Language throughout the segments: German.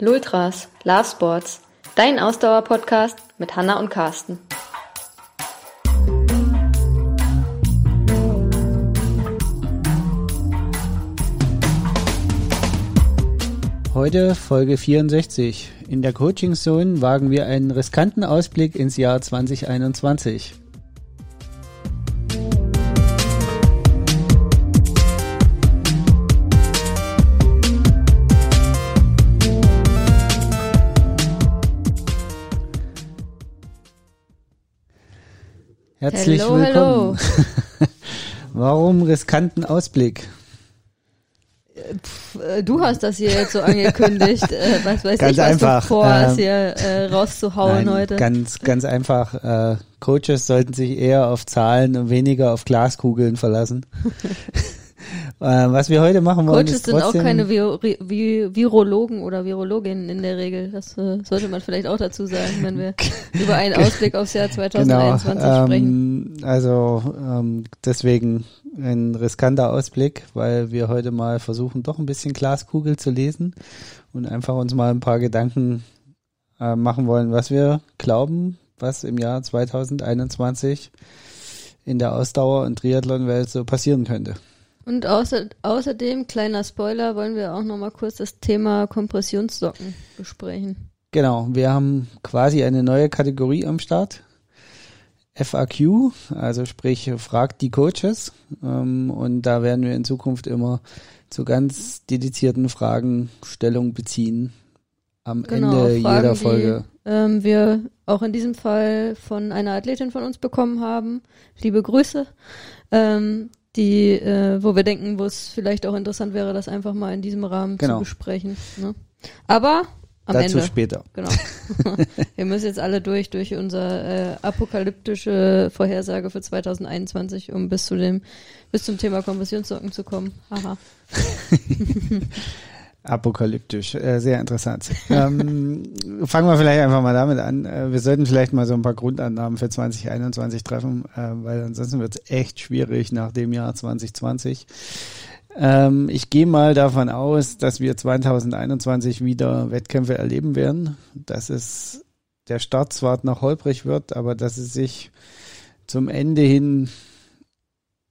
Lultras, Love Sports, dein Ausdauer-Podcast mit Hanna und Carsten. Heute Folge 64. In der Coaching Zone wagen wir einen riskanten Ausblick ins Jahr 2021. Herzlich Hello, willkommen. Warum riskanten Ausblick? Pff, äh, Du hast das hier jetzt so angekündigt. äh, was weiß Ganz ich, was einfach, du vorhast, ähm, hier äh, rauszuhauen Nein, heute. Ganz, ganz einfach. Äh, Coaches sollten sich eher auf Zahlen und weniger auf Glaskugeln verlassen. äh, was wir heute machen wollen, Coaches ist sind auch trotzdem, keine Viro Vi Virologen oder Virologinnen in der Regel. Das äh, sollte man vielleicht auch dazu sagen, wenn wir über einen Ausblick aufs Jahr 2021 genau, sprechen. ähm, also ähm, deswegen ein riskanter Ausblick, weil wir heute mal versuchen, doch ein bisschen Glaskugel zu lesen und einfach uns mal ein paar Gedanken äh, machen wollen, was wir glauben, was im Jahr 2021 in der Ausdauer- und Triathlon-Welt so passieren könnte. Und außer, außerdem, kleiner Spoiler, wollen wir auch nochmal kurz das Thema Kompressionssocken besprechen. Genau, wir haben quasi eine neue Kategorie am Start. FAQ, also sprich, fragt die Coaches. Ähm, und da werden wir in Zukunft immer zu ganz dedizierten Fragen Stellung beziehen. Am Genau, Ende Fragen, jeder Folge. Die, ähm, wir auch in diesem Fall von einer Athletin von uns bekommen haben. Liebe Grüße. Ähm, die, äh, wo wir denken, wo es vielleicht auch interessant wäre, das einfach mal in diesem Rahmen Genau. zu besprechen. Ne? Aber am Dazu Ende. später. Genau. wir müssen jetzt alle durch, durch unsere äh, apokalyptische Vorhersage für 2021, um bis zu dem, bis zum Thema Konversionssocken zu kommen. Haha. Apokalyptisch, äh, sehr interessant. ähm, fangen wir vielleicht einfach mal damit an. Äh, wir sollten vielleicht mal so ein paar Grundannahmen für 2021 treffen, äh, weil ansonsten wird es echt schwierig nach dem Jahr 2020. Ähm, ich gehe mal davon aus, dass wir 2021 wieder Wettkämpfe erleben werden, dass es der Start zwar noch holprig wird, aber dass es sich zum Ende hin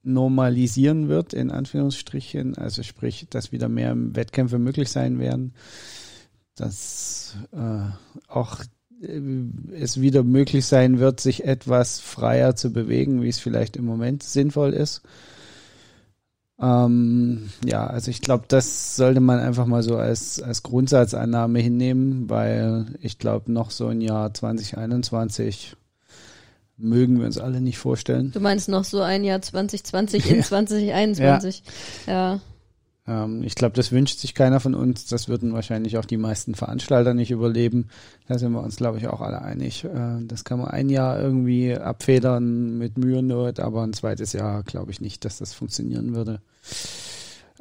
normalisieren wird, in Anführungsstrichen. Also sprich, dass wieder mehr Wettkämpfe möglich sein werden. Dass äh, auch äh, es wieder möglich sein wird, sich etwas freier zu bewegen, wie es vielleicht im Moment sinnvoll ist. Ähm, ja, also ich glaube, das sollte man einfach mal so als, als Grundsatzannahme hinnehmen, weil ich glaube, noch so ein Jahr 2021 mögen wir uns alle nicht vorstellen. Du meinst noch so ein Jahr 2020 in 2021. Ja. Ähm, ich glaube, das wünscht sich keiner von uns. Das würden wahrscheinlich auch die meisten Veranstalter nicht überleben. Da sind wir uns, glaube ich, auch alle einig. Äh, das kann man ein Jahr irgendwie abfedern mit Mühe und Not, aber ein zweites Jahr glaube ich nicht, dass das funktionieren würde.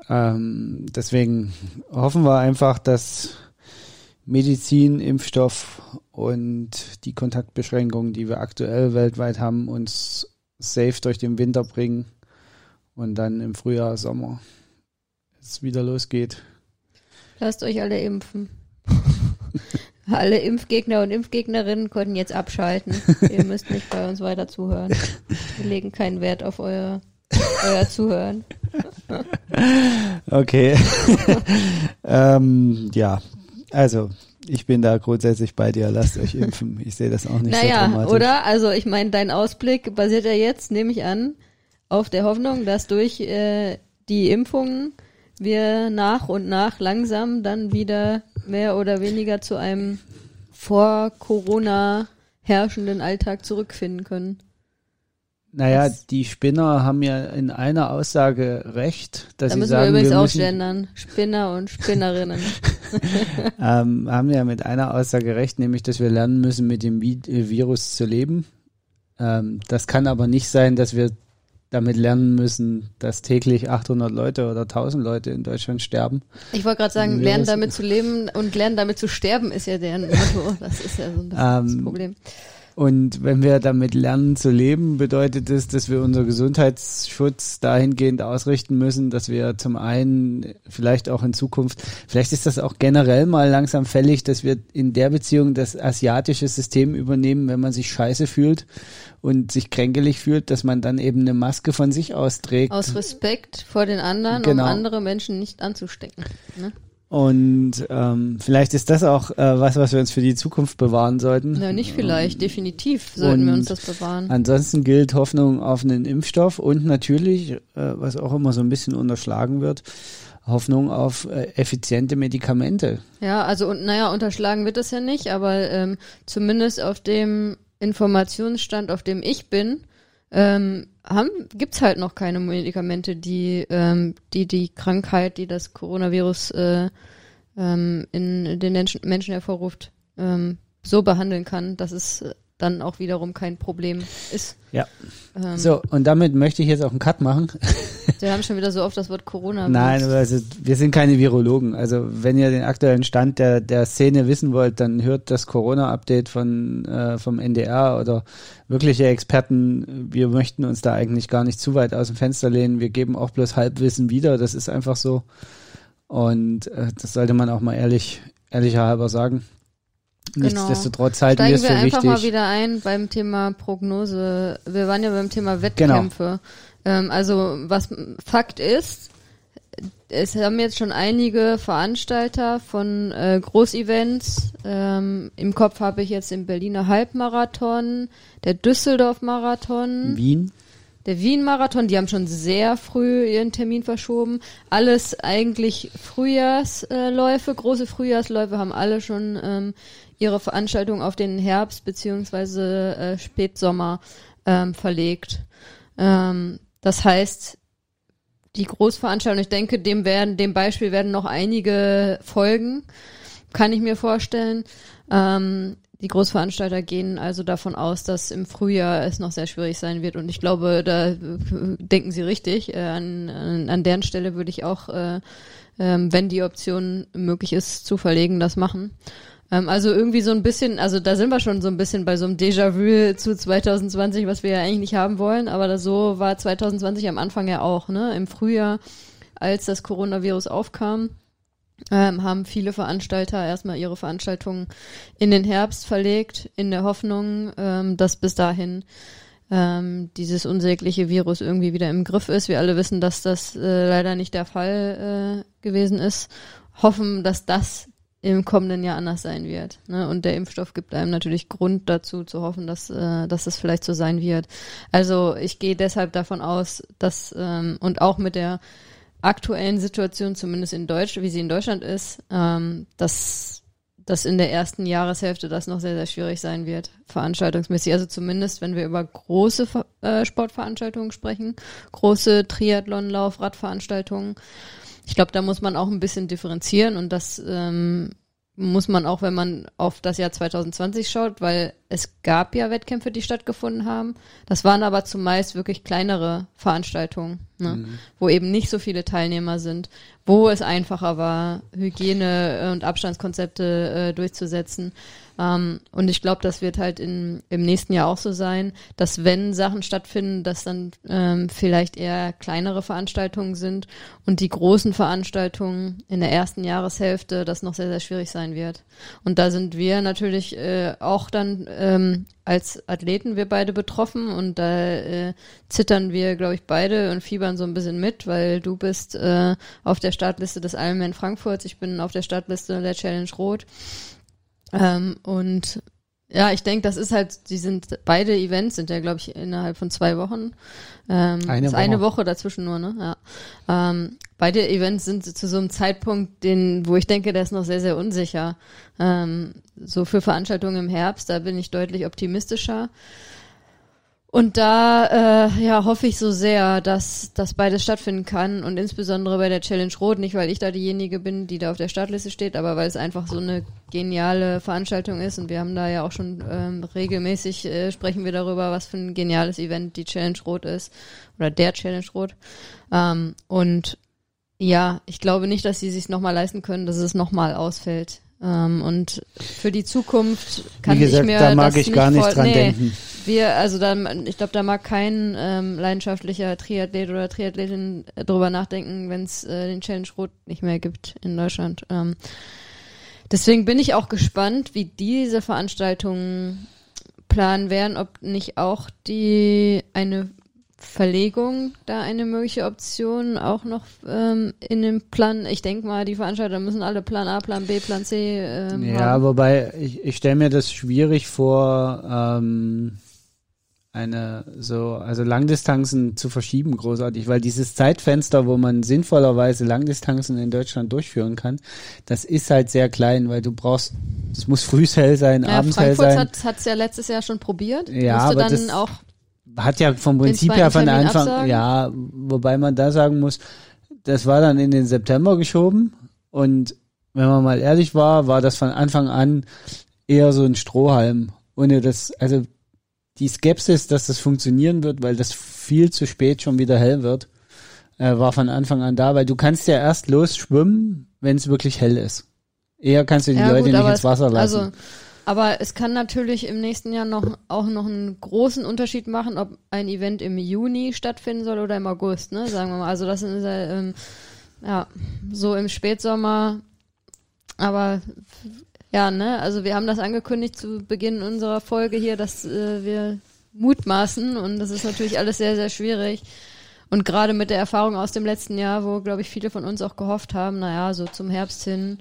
Ähm, deswegen hoffen wir einfach, dass Medizin, Impfstoff und die Kontaktbeschränkungen, die wir aktuell weltweit haben, uns safe durch den Winter bringen und dann im Frühjahr, Sommer es wieder losgeht. Lasst euch alle impfen. alle Impfgegner und Impfgegnerinnen konnten jetzt abschalten. Ihr müsst nicht bei uns weiter zuhören. Wir legen keinen Wert auf euer, euer Zuhören. Okay. ähm, ja, also ich bin da grundsätzlich bei dir. Lasst euch impfen. Ich sehe das auch nicht so Naja, dramatisch. oder? Also ich meine, dein Ausblick basiert ja jetzt, nehme ich an, auf der Hoffnung, dass durch äh, die Impfungen wir nach und nach langsam dann wieder mehr oder weniger zu einem vor Corona herrschenden Alltag zurückfinden können. Naja, Das- die Spinner haben ja in einer Aussage recht, dass Da sie müssen wir sagen, übrigens wir auch müssen, gendern. Spinner und Spinnerinnen. ähm, haben ja mit einer Aussage recht, nämlich, dass wir lernen müssen, mit dem äh, Virus zu leben. Ähm, das kann aber nicht sein, dass wir damit lernen müssen, dass täglich 800 Leute oder 1000 Leute in Deutschland sterben. Ich wollte gerade sagen, lernen damit zu leben und lernen damit zu sterben ist ja deren Motto. Das ist ja so ein bisschen das Ähm, Problem. Und wenn wir damit lernen zu leben, bedeutet das, dass wir unser Gesundheitsschutz dahingehend ausrichten müssen, dass wir zum einen vielleicht auch in Zukunft, vielleicht ist das auch generell mal langsam fällig, dass wir in der Beziehung das asiatische System übernehmen, wenn man sich scheiße fühlt und sich kränkelig fühlt, dass man dann eben eine Maske von sich austrägt. Aus Respekt vor den anderen, Genau. um andere Menschen nicht anzustecken. Ne? Und ähm, vielleicht ist das auch äh, was, was wir uns für die Zukunft bewahren sollten. Na, nicht vielleicht, definitiv sollten wir uns das bewahren. Ansonsten gilt Hoffnung auf einen Impfstoff und natürlich, äh, was auch immer so ein bisschen unterschlagen wird, Hoffnung auf äh, effiziente Medikamente. Ja, also und naja, unterschlagen wird das ja nicht, aber ähm, zumindest auf dem Informationsstand, auf dem ich bin, ähm, haben, gibt's halt noch keine Medikamente, die ähm, die, die Krankheit, die das Coronavirus äh, ähm, in den Menschen, hervorruft, ähm, so behandeln kann, dass es dann auch wiederum kein Problem ist. Ja. Ähm, So, und damit möchte ich jetzt auch einen Cut machen. Wir haben schon wieder so oft das Wort Corona. Nein, also, wir sind keine Virologen. Also wenn ihr den aktuellen Stand der, der Szene wissen wollt, dann hört das Corona-Update von äh, vom NDR oder wirkliche Experten. Wir möchten uns da eigentlich gar nicht zu weit aus dem Fenster lehnen. Wir geben auch bloß Halbwissen wieder. Das ist einfach so. Und äh, das sollte man auch mal ehrlich, ehrlicher halber sagen. Genau. Nichtsdestotrotz halten wir Steigen es wir für einfach wichtig. mal wieder ein beim Thema Prognose. Wir waren ja beim Thema Wettkämpfe. Ähm, also was Fakt ist, es haben jetzt schon einige Veranstalter von äh, Großevents. Ähm, Im Kopf habe ich jetzt den Berliner Halbmarathon, der Düsseldorf-Marathon, Wien. der Wien-Marathon, die haben schon sehr früh ihren Termin verschoben. Alles eigentlich Frühjahrsläufe, große Frühjahrsläufe haben alle schon ähm, ihre Veranstaltung auf den Herbst beziehungsweise äh, Spätsommer ähm, verlegt. Ähm, das heißt, die Großveranstaltung, ich denke, dem werden, dem Beispiel werden noch einige folgen, kann ich mir vorstellen. Ähm, die Großveranstalter gehen also davon aus, dass im Frühjahr es noch sehr schwierig sein wird. Und ich glaube, da äh, denken sie richtig. Äh, an, an, an deren Stelle würde ich auch, äh, ähm, wenn die Option möglich ist, zu verlegen, das machen. Ähm, also irgendwie so ein bisschen, also da sind wir schon so ein bisschen bei so einem Déjà-vu zu 2020, was wir ja eigentlich nicht haben wollen. Aber das, so war 2020 am Anfang ja auch, ne? Im Frühjahr, als das Coronavirus aufkam ähm, haben viele Veranstalter erstmal ihre Veranstaltungen in den Herbst verlegt, in der Hoffnung, ähm, dass bis dahin ähm, dieses unsägliche Virus irgendwie wieder im Griff ist. Wir alle wissen, dass das äh, leider nicht der Fall äh, gewesen ist. Hoffen, dass das im kommenden Jahr anders sein wird. Ne? Und der Impfstoff gibt einem natürlich Grund dazu zu hoffen, dass, äh, dass es vielleicht so sein wird. Also ich gehe deshalb davon aus, dass ähm, und auch mit der aktuellen Situation, zumindest in Deutsch, wie sie in Deutschland ist, ähm, dass, dass in der ersten Jahreshälfte das noch sehr, sehr schwierig sein wird, veranstaltungsmäßig. Also zumindest, wenn wir über große äh, Sportveranstaltungen sprechen, große Triathlon-Lauf, Radveranstaltungen. Ich glaube, da muss man auch ein bisschen differenzieren und das ähm, muss man auch, wenn man auf das Jahr 2020 schaut, weil es gab ja Wettkämpfe, die stattgefunden haben. Das waren aber zumeist wirklich kleinere Veranstaltungen, ne? wo eben nicht so viele Teilnehmer sind, wo es einfacher war, Hygiene- und Abstandskonzepte äh, durchzusetzen. Ähm, und ich glaube, das wird halt in, im nächsten Jahr auch so sein, dass wenn Sachen stattfinden, dass dann ähm, vielleicht eher kleinere Veranstaltungen sind und die großen Veranstaltungen in der ersten Jahreshälfte das noch sehr, sehr schwierig sein wird. Und da sind wir natürlich äh, auch dann ähm, als Athleten wir beide betroffen und da äh, zittern wir, glaube ich, beide und fiebern so ein bisschen mit, weil du bist äh, auf der Startliste des Ironman Frankfurts, ich bin auf der Startliste der Challenge Rot. Ähm, und ja, ich denke, das ist halt, die sind, beide Events sind ja, glaube ich, innerhalb von zwei Wochen. Ähm, Eine ist eine Woche. Woche dazwischen nur, ne? Ja. Ähm, beide Events sind zu so einem Zeitpunkt, den, wo ich denke, der ist noch sehr, sehr unsicher. Ähm, so für Veranstaltungen im Herbst, da bin ich deutlich optimistischer. Und da äh, ja, hoffe ich so sehr, dass dass beides stattfinden kann und insbesondere bei der Challenge Rot, nicht weil ich da diejenige bin, die da auf der Startliste steht, aber weil es einfach so eine geniale Veranstaltung ist und wir haben da ja auch schon ähm, regelmäßig äh, sprechen wir darüber, was für ein geniales Event die Challenge Rot ist oder der Challenge Rot. Ähm, und ja, ich glaube nicht, dass sie sich nochmal leisten können, dass es nochmal ausfällt. Ähm, und für die Zukunft kann gesagt, ich mir da mag das ich gar nicht vor- dran nee, denken. Wir, also da, ich glaube, da mag kein ähm, leidenschaftlicher Triathlet oder Triathletin drüber nachdenken, wenn es äh, den Challenge Rot nicht mehr gibt in Deutschland. Ähm, deswegen bin ich auch gespannt, wie diese Veranstaltungen planen werden, ob nicht auch die eine Verlegung da eine mögliche Option auch noch ähm, in dem Plan. Ich denke mal, die Veranstalter müssen alle Plan A, Plan B, Plan C ähm, Ja, haben. wobei ich, ich stelle mir das schwierig vor, ähm, eine so, also Langdistanzen zu verschieben, großartig, weil dieses Zeitfenster, wo man sinnvollerweise Langdistanzen in Deutschland durchführen kann, das ist halt sehr klein, weil du brauchst, es muss frühs hell sein, Ja, abends hell Frankfurt sein. hat es ja letztes Jahr schon probiert. Ja, aber dann das- auch hat ja vom Prinzip her von Termin Anfang, absagen? ja, wobei man da sagen muss, das war dann in den September geschoben und wenn man mal ehrlich war, war das von Anfang an eher so ein Strohhalm. Ohne das, also die Skepsis, dass das funktionieren wird, weil das viel zu spät schon wieder hell wird, äh, war von Anfang an da, weil du kannst ja erst los schwimmen, wenn es wirklich hell ist. Eher kannst du die Ja, Leute gut, nicht ins Wasser lassen. Also, aber es kann natürlich im nächsten Jahr noch auch noch einen großen Unterschied machen, ob ein Event im Juni stattfinden soll oder im August, ne? Sagen wir mal. Also das ist äh, ähm, ja so im Spätsommer. Aber ja, ne? Also wir haben das angekündigt zu Beginn unserer Folge hier, dass äh, wir mutmaßen und das ist natürlich alles sehr sehr schwierig. Und gerade mit der Erfahrung aus dem letzten Jahr, wo, glaube ich, viele von uns auch gehofft haben, naja, so zum Herbst hin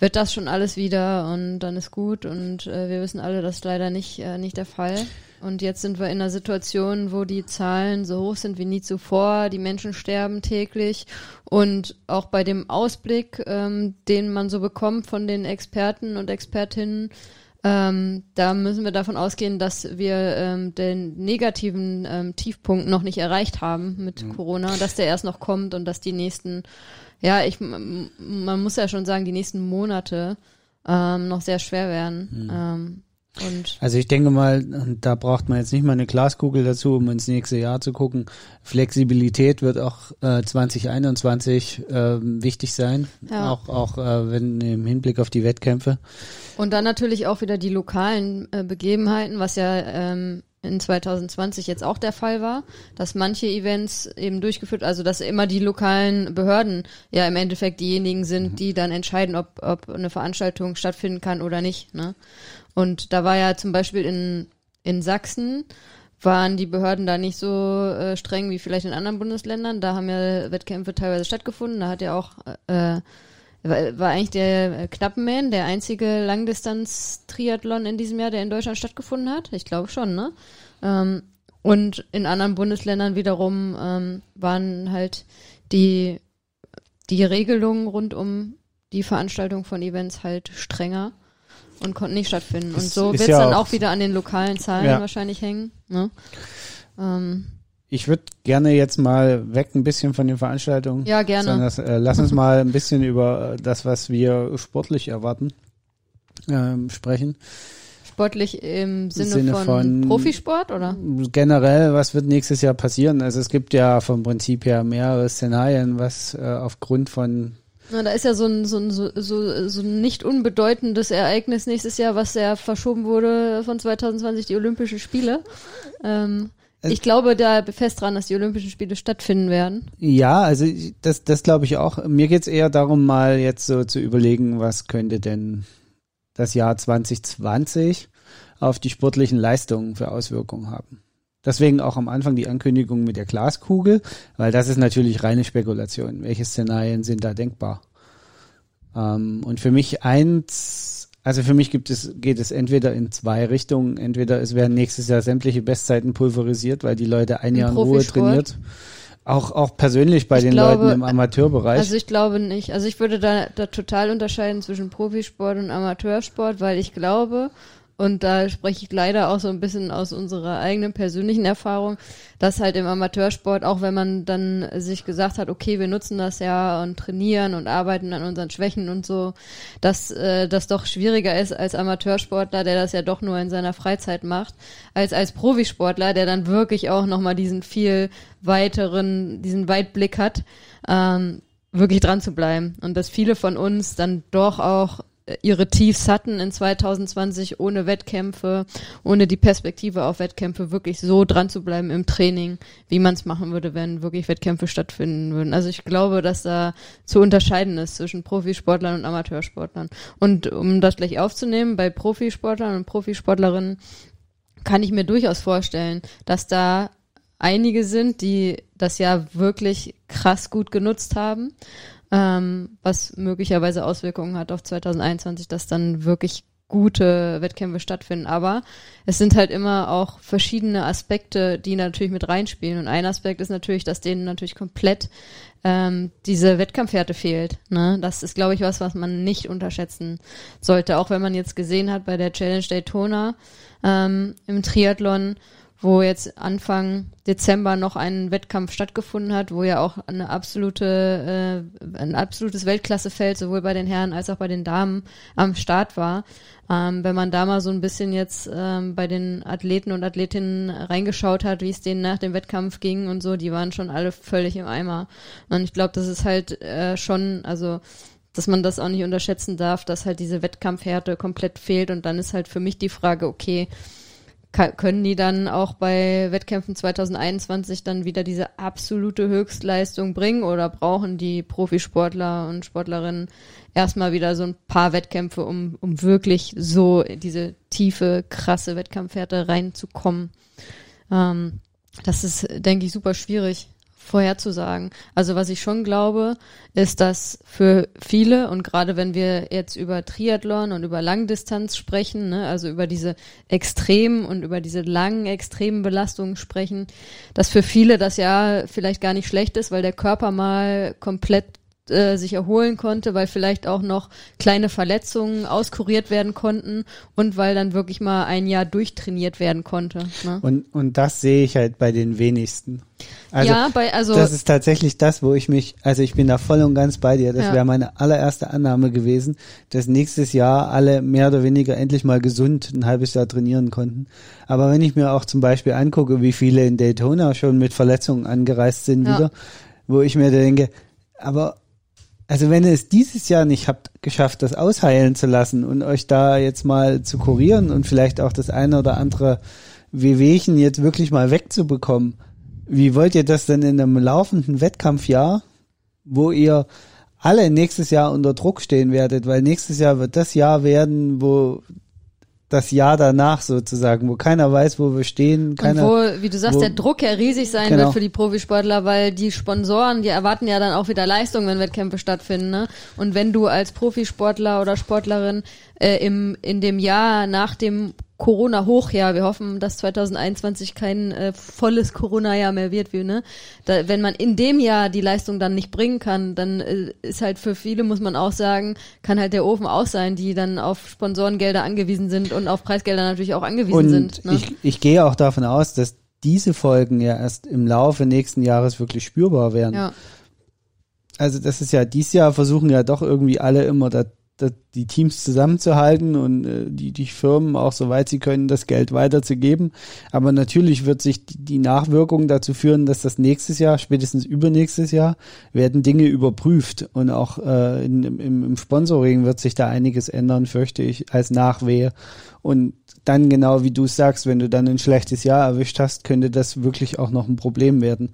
wird das schon alles wieder und dann ist gut und äh, wir wissen alle, das ist leider nicht, äh, nicht der Fall. Und jetzt sind wir in einer Situation, wo die Zahlen so hoch sind wie nie zuvor, die Menschen sterben täglich und auch bei dem Ausblick, ähm, den man so bekommt von den Experten und Expertinnen, ähm, da müssen wir davon ausgehen, dass wir ähm, den negativen ähm, Tiefpunkt noch nicht erreicht haben mit Corona, dass der erst noch kommt und dass die nächsten, ja, ich, man muss ja schon sagen, die nächsten Monate ähm, noch sehr schwer werden. Ähm, und Also ich denke mal, und da braucht man jetzt nicht mal eine Glaskugel dazu, um ins nächste Jahr zu gucken. Flexibilität wird auch äh, 2021 ähm, wichtig sein, Ja. auch auch äh, wenn im Hinblick auf die Wettkämpfe. Und dann natürlich auch wieder die lokalen äh, Begebenheiten, was ja ähm, in 2020 jetzt auch der Fall war, dass manche Events eben durchgeführt, also dass immer die lokalen Behörden ja im Endeffekt diejenigen sind, die dann entscheiden, ob, ob eine Veranstaltung stattfinden kann oder nicht. Ne? Und da war ja zum Beispiel in, in Sachsen waren die Behörden da nicht so äh, streng wie vielleicht in anderen Bundesländern. Da haben ja Wettkämpfe teilweise stattgefunden. Da hat ja auch äh, war, war eigentlich der Knappenman der einzige Langdistanz-Triathlon in diesem Jahr, der in Deutschland stattgefunden hat? Ich glaube schon, ne? Ähm, und in anderen Bundesländern wiederum ähm, waren halt die, die Regelungen rund um die Veranstaltung von Events halt strenger und konnten nicht stattfinden. Und Es so wird es ja dann auch- auch wieder an den lokalen Zahlen Ja. wahrscheinlich hängen. Ne? Ähm, Ich würde gerne jetzt mal weg ein bisschen von den Veranstaltungen. ja, gerne. Das, äh, lass uns mal ein bisschen über äh, das, was wir sportlich erwarten, ähm, sprechen. Sportlich im Sinne, Sinne von, von- Profisport, oder? Generell, was wird nächstes Jahr passieren? Also es gibt ja vom Prinzip her mehrere Szenarien, was äh, aufgrund von Na, da ist ja so ein, so ein, so, so, so ein nicht unbedeutendes Ereignis nächstes Jahr, was ja verschoben wurde von 2020, die Olympischen Spiele. Ähm, Also- ich glaube da fest dran, dass die Olympischen Spiele stattfinden werden. Ja, also das, das glaube ich auch. Mir geht's eher darum, mal jetzt so zu überlegen, was könnte denn das Jahr 2020 auf die sportlichen Leistungen für Auswirkungen haben. Deswegen auch am Anfang die Ankündigung mit der Glaskugel, weil das ist natürlich reine Spekulation. Welche Szenarien sind da denkbar? Ähm, und für mich eins, also für mich gibt es, geht es entweder in zwei Richtungen. Entweder es werden nächstes Jahr sämtliche Bestzeiten pulverisiert, weil die Leute ein Im Jahr in Ruhe trainiert. Auch, auch persönlich bei Ich den glaube, Leuten im Amateurbereich. Also ich glaube nicht. Also ich würde da, da total unterscheiden zwischen Profisport und Amateursport, weil ich glaube, und da spreche ich leider auch so ein bisschen aus unserer eigenen persönlichen Erfahrung, dass halt im Amateursport, auch wenn man dann sich gesagt hat, okay, wir nutzen das ja und trainieren und arbeiten an unseren Schwächen und so, dass äh, das doch schwieriger ist als Amateursportler, der das ja doch nur in seiner Freizeit macht, als als Profisportler, der dann wirklich auch nochmal diesen viel weiteren, diesen Weitblick hat, ähm, wirklich dran zu bleiben. Und dass viele von uns dann doch auch ihre Tiefs hatten in 2020 ohne Wettkämpfe, ohne die Perspektive auf Wettkämpfe wirklich so dran zu bleiben im Training, wie man es machen würde, wenn wirklich Wettkämpfe stattfinden würden. Also ich glaube, dass da zu unterscheiden ist zwischen Profisportlern und Amateursportlern. Und um das gleich aufzunehmen, bei Profisportlern und Profisportlerinnen kann ich mir durchaus vorstellen, dass da einige sind, die das ja wirklich krass gut genutzt haben, ähm, was möglicherweise Auswirkungen hat auf 2021, dass dann wirklich gute Wettkämpfe stattfinden. Aber es sind halt immer auch verschiedene Aspekte, die natürlich mit reinspielen. Und ein Aspekt ist natürlich, dass denen natürlich komplett ähm, diese Wettkampfhärte fehlt. Ne? Das ist, glaube ich, was, was man nicht unterschätzen sollte. Auch wenn man jetzt gesehen hat bei der Challenge Daytona ähm, im Triathlon, wo jetzt Anfang Dezember noch ein Wettkampf stattgefunden hat, wo ja auch eine absolute, äh, ein absolutes Weltklassefeld sowohl bei den Herren als auch bei den Damen am Start war. Ähm, wenn man da mal so ein bisschen jetzt ähm, bei den Athleten und Athletinnen reingeschaut hat, wie es denen nach dem Wettkampf ging und so, die waren schon alle völlig im Eimer. Und ich glaube, das ist halt äh, schon, also dass man das auch nicht unterschätzen darf, dass halt diese Wettkampfhärte komplett fehlt und dann ist halt für mich die Frage, okay, können die dann auch bei Wettkämpfen 2021 dann wieder diese absolute Höchstleistung bringen oder brauchen die Profisportler und Sportlerinnen erstmal wieder so ein paar Wettkämpfe, um, um wirklich so diese tiefe, krasse Wettkampfhärte reinzukommen? Ähm, das ist, denke ich, super schwierig vorherzusagen. Also was ich schon glaube, ist, dass für viele und gerade wenn wir jetzt über Triathlon und über Langdistanz sprechen, ne, also über diese extremen und über diese langen extremen Belastungen sprechen, dass für viele das ja vielleicht gar nicht schlecht ist, weil der Körper mal komplett äh, sich erholen konnte, weil vielleicht auch noch kleine Verletzungen auskuriert werden konnten und weil dann wirklich mal ein Jahr durchtrainiert werden konnte. Ne? Und, und das sehe ich halt bei den wenigsten. Also, ja, bei, also das ist tatsächlich das, wo ich mich, also ich bin da voll und ganz bei dir. Das Ja. wäre meine allererste Annahme gewesen, dass nächstes Jahr alle mehr oder weniger endlich mal gesund ein halbes Jahr trainieren konnten. Aber wenn ich mir auch zum Beispiel angucke, wie viele in Daytona schon mit Verletzungen angereist sind Ja. wieder, wo ich mir denke, aber also wenn ihr es dieses Jahr nicht habt geschafft, das ausheilen zu lassen und euch da jetzt mal zu kurieren und vielleicht auch das eine oder andere Wehwehchen jetzt wirklich mal wegzubekommen, wie wollt ihr das denn in einem laufenden Wettkampfjahr, wo ihr alle nächstes Jahr unter Druck stehen werdet, weil nächstes Jahr wird das Jahr werden, wo das Jahr danach sozusagen, wo keiner weiß, wo wir stehen, Und keiner wo, wie du sagst, wo- der Druck ja riesig sein Genau. wird für die Profisportler, weil die Sponsoren, die erwarten ja dann auch wieder Leistung, wenn Wettkämpfe stattfinden. Ne? Und wenn du als Profisportler oder Sportlerin äh, im, in dem Jahr nach dem Corona-Hochjahr, wir hoffen, dass 2021 kein äh, volles Corona-Jahr mehr wird, wie, ne? Da, wenn man in dem Jahr die Leistung dann nicht bringen kann, dann äh, ist halt für viele, muss man auch sagen, kann halt der Ofen aus sein, die dann auf Sponsorengelder angewiesen sind und auf Preisgelder natürlich auch angewiesen Und sind. Ne? ich, ich gehe auch davon aus, dass diese Folgen ja erst im Laufe nächsten Jahres wirklich spürbar werden. ja. Also das ist ja, dieses Jahr versuchen ja doch irgendwie alle immer da, da, die Teams zusammenzuhalten und äh, die, die Firmen auch soweit sie können, das Geld weiterzugeben. Aber natürlich wird sich die, die Nachwirkung dazu führen, dass das nächstes Jahr, spätestens übernächstes Jahr, werden Dinge überprüft. Und auch äh, in, im, im Sponsoring wird sich da einiges ändern, fürchte ich, als Nachwehe. Und dann genau wie du sagst, wenn du dann ein schlechtes Jahr erwischt hast, könnte das wirklich auch noch ein Problem werden.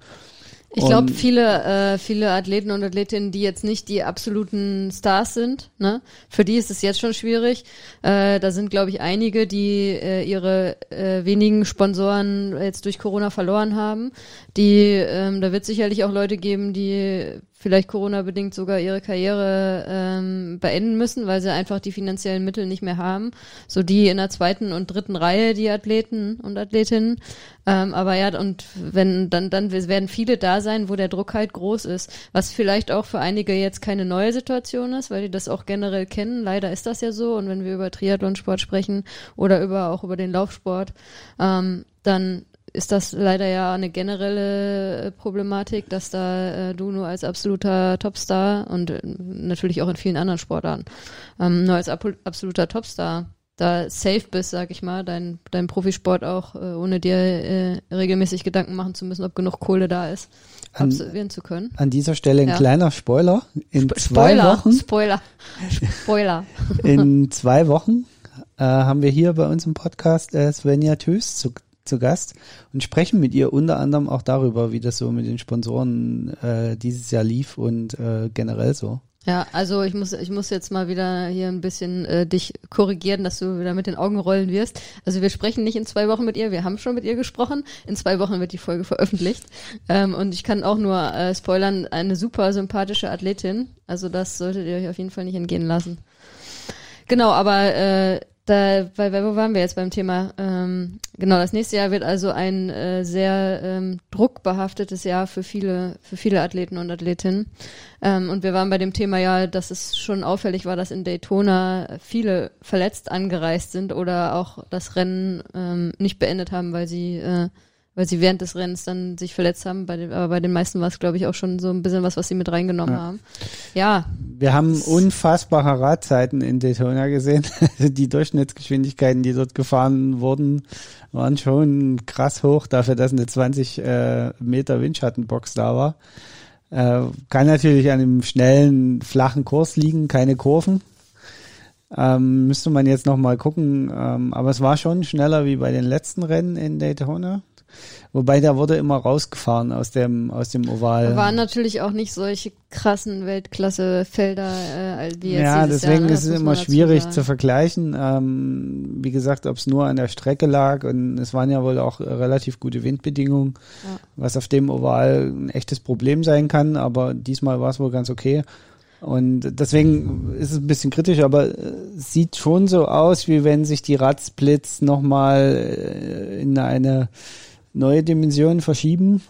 Ich glaube, viele, äh, viele Athleten und Athletinnen, die jetzt nicht die absoluten Stars sind, ne, für die ist es jetzt schon schwierig. Äh, da sind, glaube ich, einige, die äh, ihre äh, wenigen Sponsoren jetzt durch Corona verloren haben. Die, ähm, da wird sicherlich auch Leute geben, die vielleicht Corona-bedingt sogar ihre Karriere ähm, beenden müssen, weil sie einfach die finanziellen Mittel nicht mehr haben. So die in der zweiten und dritten Reihe, die Athleten und Athletinnen. Ähm, aber ja, und wenn dann, dann werden viele da sein, wo der Druck halt groß ist. Was vielleicht auch für einige jetzt keine neue Situation ist, weil die das auch generell kennen. Leider ist das ja so. Und wenn wir über Triathlonsport sprechen oder über auch über den Laufsport, ähm, dann ist das leider ja eine generelle äh, Problematik, dass da äh, du nur als absoluter Topstar und äh, natürlich auch in vielen anderen Sportarten ähm, nur als ab absoluter Topstar da safe bist, sag ich mal, dein, dein Profisport auch, äh, ohne dir äh, regelmäßig Gedanken machen zu müssen, ob genug Kohle da ist. An- absolvieren zu können. An dieser Stelle ein Ja. kleiner Spoiler. In Sp- zwei Spoiler, Wochen, Spoiler, Spoiler. in zwei Wochen äh, haben wir hier bei uns im Podcast äh, Svenja Tös zu, zu Gast und sprechen mit ihr unter anderem auch darüber, wie das so mit den Sponsoren äh, dieses Jahr lief und äh, generell so. Ja, also ich muss, ich muss jetzt mal wieder hier ein bisschen äh, dich korrigieren, dass du wieder mit den Augen rollen wirst. Also wir sprechen nicht in zwei Wochen mit ihr, wir haben schon mit ihr gesprochen. In zwei Wochen wird die Folge veröffentlicht. Ähm, und ich kann auch nur äh, spoilern, eine super sympathische Athletin. Also das solltet ihr euch auf jeden Fall nicht entgehen lassen. Genau, aber äh, da, bei, bei, wo waren wir jetzt beim Thema? Ähm, genau, das nächste Jahr wird also ein äh, sehr ähm, druckbehaftetes Jahr für viele, für viele Athleten und Athletinnen. Ähm, und wir waren bei dem Thema ja, dass es schon auffällig war, dass in Daytona viele verletzt angereist sind oder auch das Rennen ähm, nicht beendet haben, weil sie äh, weil sie während des Rennens dann sich verletzt haben. Bei den, aber bei den meisten war es, glaube ich, auch schon so ein bisschen was, was sie mit reingenommen Ja. haben. Ja, Wir haben unfassbare Radzeiten in Daytona gesehen. die Durchschnittsgeschwindigkeiten, die dort gefahren wurden, waren schon krass hoch dafür, dass eine 20 äh, Meter Windschattenbox da war. Äh, kann natürlich an einem schnellen, flachen Kurs liegen, keine Kurven. Ähm, müsste man jetzt noch mal gucken. Ähm, aber es war schon schneller wie bei den letzten Rennen in Daytona. Wobei da wurde immer rausgefahren aus dem, aus dem Oval. waren natürlich auch nicht solche krassen Weltklasse-Felder äh, wie jetzt ja, deswegen Jahr, ne? ist es immer schwierig zu vergleichen. Ähm, wie gesagt, ob es nur an der Strecke lag und es waren ja wohl auch äh, relativ gute Windbedingungen, Ja. was auf dem Oval ein echtes Problem sein kann, aber diesmal war es wohl ganz okay. Und deswegen ist es ein bisschen kritisch, aber äh, es sieht schon so aus, wie wenn sich die Radsplits nochmal äh, in eine neue Dimension verschieben.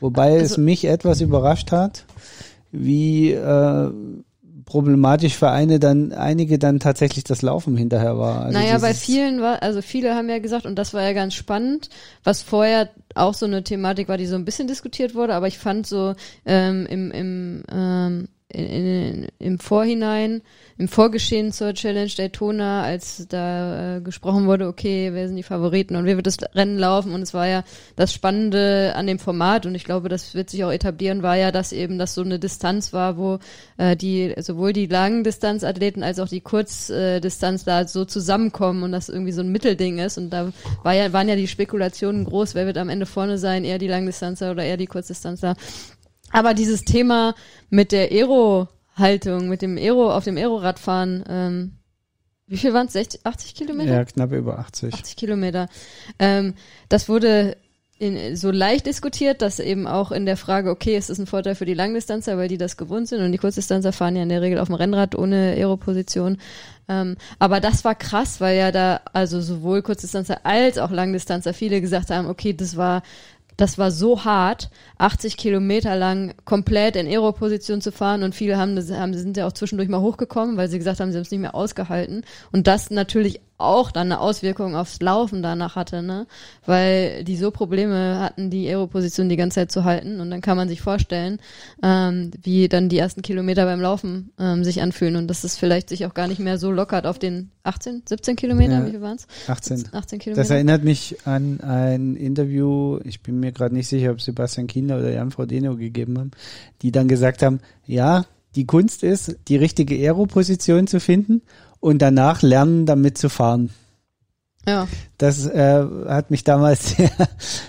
Wobei es Also- mich etwas überrascht hat, wie äh, problematisch für eine dann, einige dann tatsächlich das Laufen hinterher war. Also naja, bei vielen war, also viele haben ja gesagt, und das war ja ganz spannend, was vorher auch so eine Thematik war, die so ein bisschen diskutiert wurde, aber ich fand so ähm, im, im, ähm, in, in, im Vorhinein, im Vorgeschehen zur Challenge Daytona, als da äh, gesprochen wurde, okay, wer sind die Favoriten und wer wird das Rennen laufen und es war ja das Spannende an dem Format und ich glaube, das wird sich auch etablieren, war ja, dass eben das so eine Distanz war, wo äh, die sowohl die langen Distanzathleten als auch die Kurzdistanz da so zusammenkommen und das irgendwie so ein Mittelding ist und da war ja, waren ja die Spekulationen groß, wer wird am Ende vorne sein, eher die Langdistanzer oder eher die Kurzdistanzer. Aber dieses Thema mit der Aero-Haltung, mit dem Aero, auf dem Aero-Radfahren, ähm, wie viel waren es? 60, 80 Kilometer? Ja, knapp über 80. 80 Kilometer. Ähm, das wurde in, so leicht diskutiert, dass eben auch in der Frage, okay, ist es ein Vorteil für die Langdistanzer, weil die das gewohnt sind und die Kurzdistanzer fahren ja in der Regel auf dem Rennrad ohne Aeroposition. Ähm, aber das war krass, weil ja da also sowohl Kurzdistanzer als auch Langdistanzer viele gesagt haben, okay, das war das war so hart, 80 Kilometer lang komplett in Aero-Position zu fahren und viele haben, haben sind ja auch zwischendurch mal hochgekommen, weil sie gesagt haben, sie haben es nicht mehr ausgehalten. Und das natürlich auch dann eine Auswirkung aufs Laufen danach hatte, ne? Weil die so Probleme hatten, die Aero-Position die ganze Zeit zu halten. Und dann kann man sich vorstellen, ähm, wie dann die ersten Kilometer beim Laufen ähm, sich anfühlen. Und dass es vielleicht sich auch gar nicht mehr so lockert auf den 18, 17 Kilometer, Ja. wie viel waren's? 18. 18 Kilometer. Das erinnert mich an ein Interview, ich bin mir gerade nicht sicher, ob Sebastian Kienler oder Jan Frodeno gegeben haben, die dann gesagt haben, ja, die Kunst ist, die richtige Aero-Position zu finden und danach lernen, damit zu fahren. Ja. Das äh, hat mich damals sehr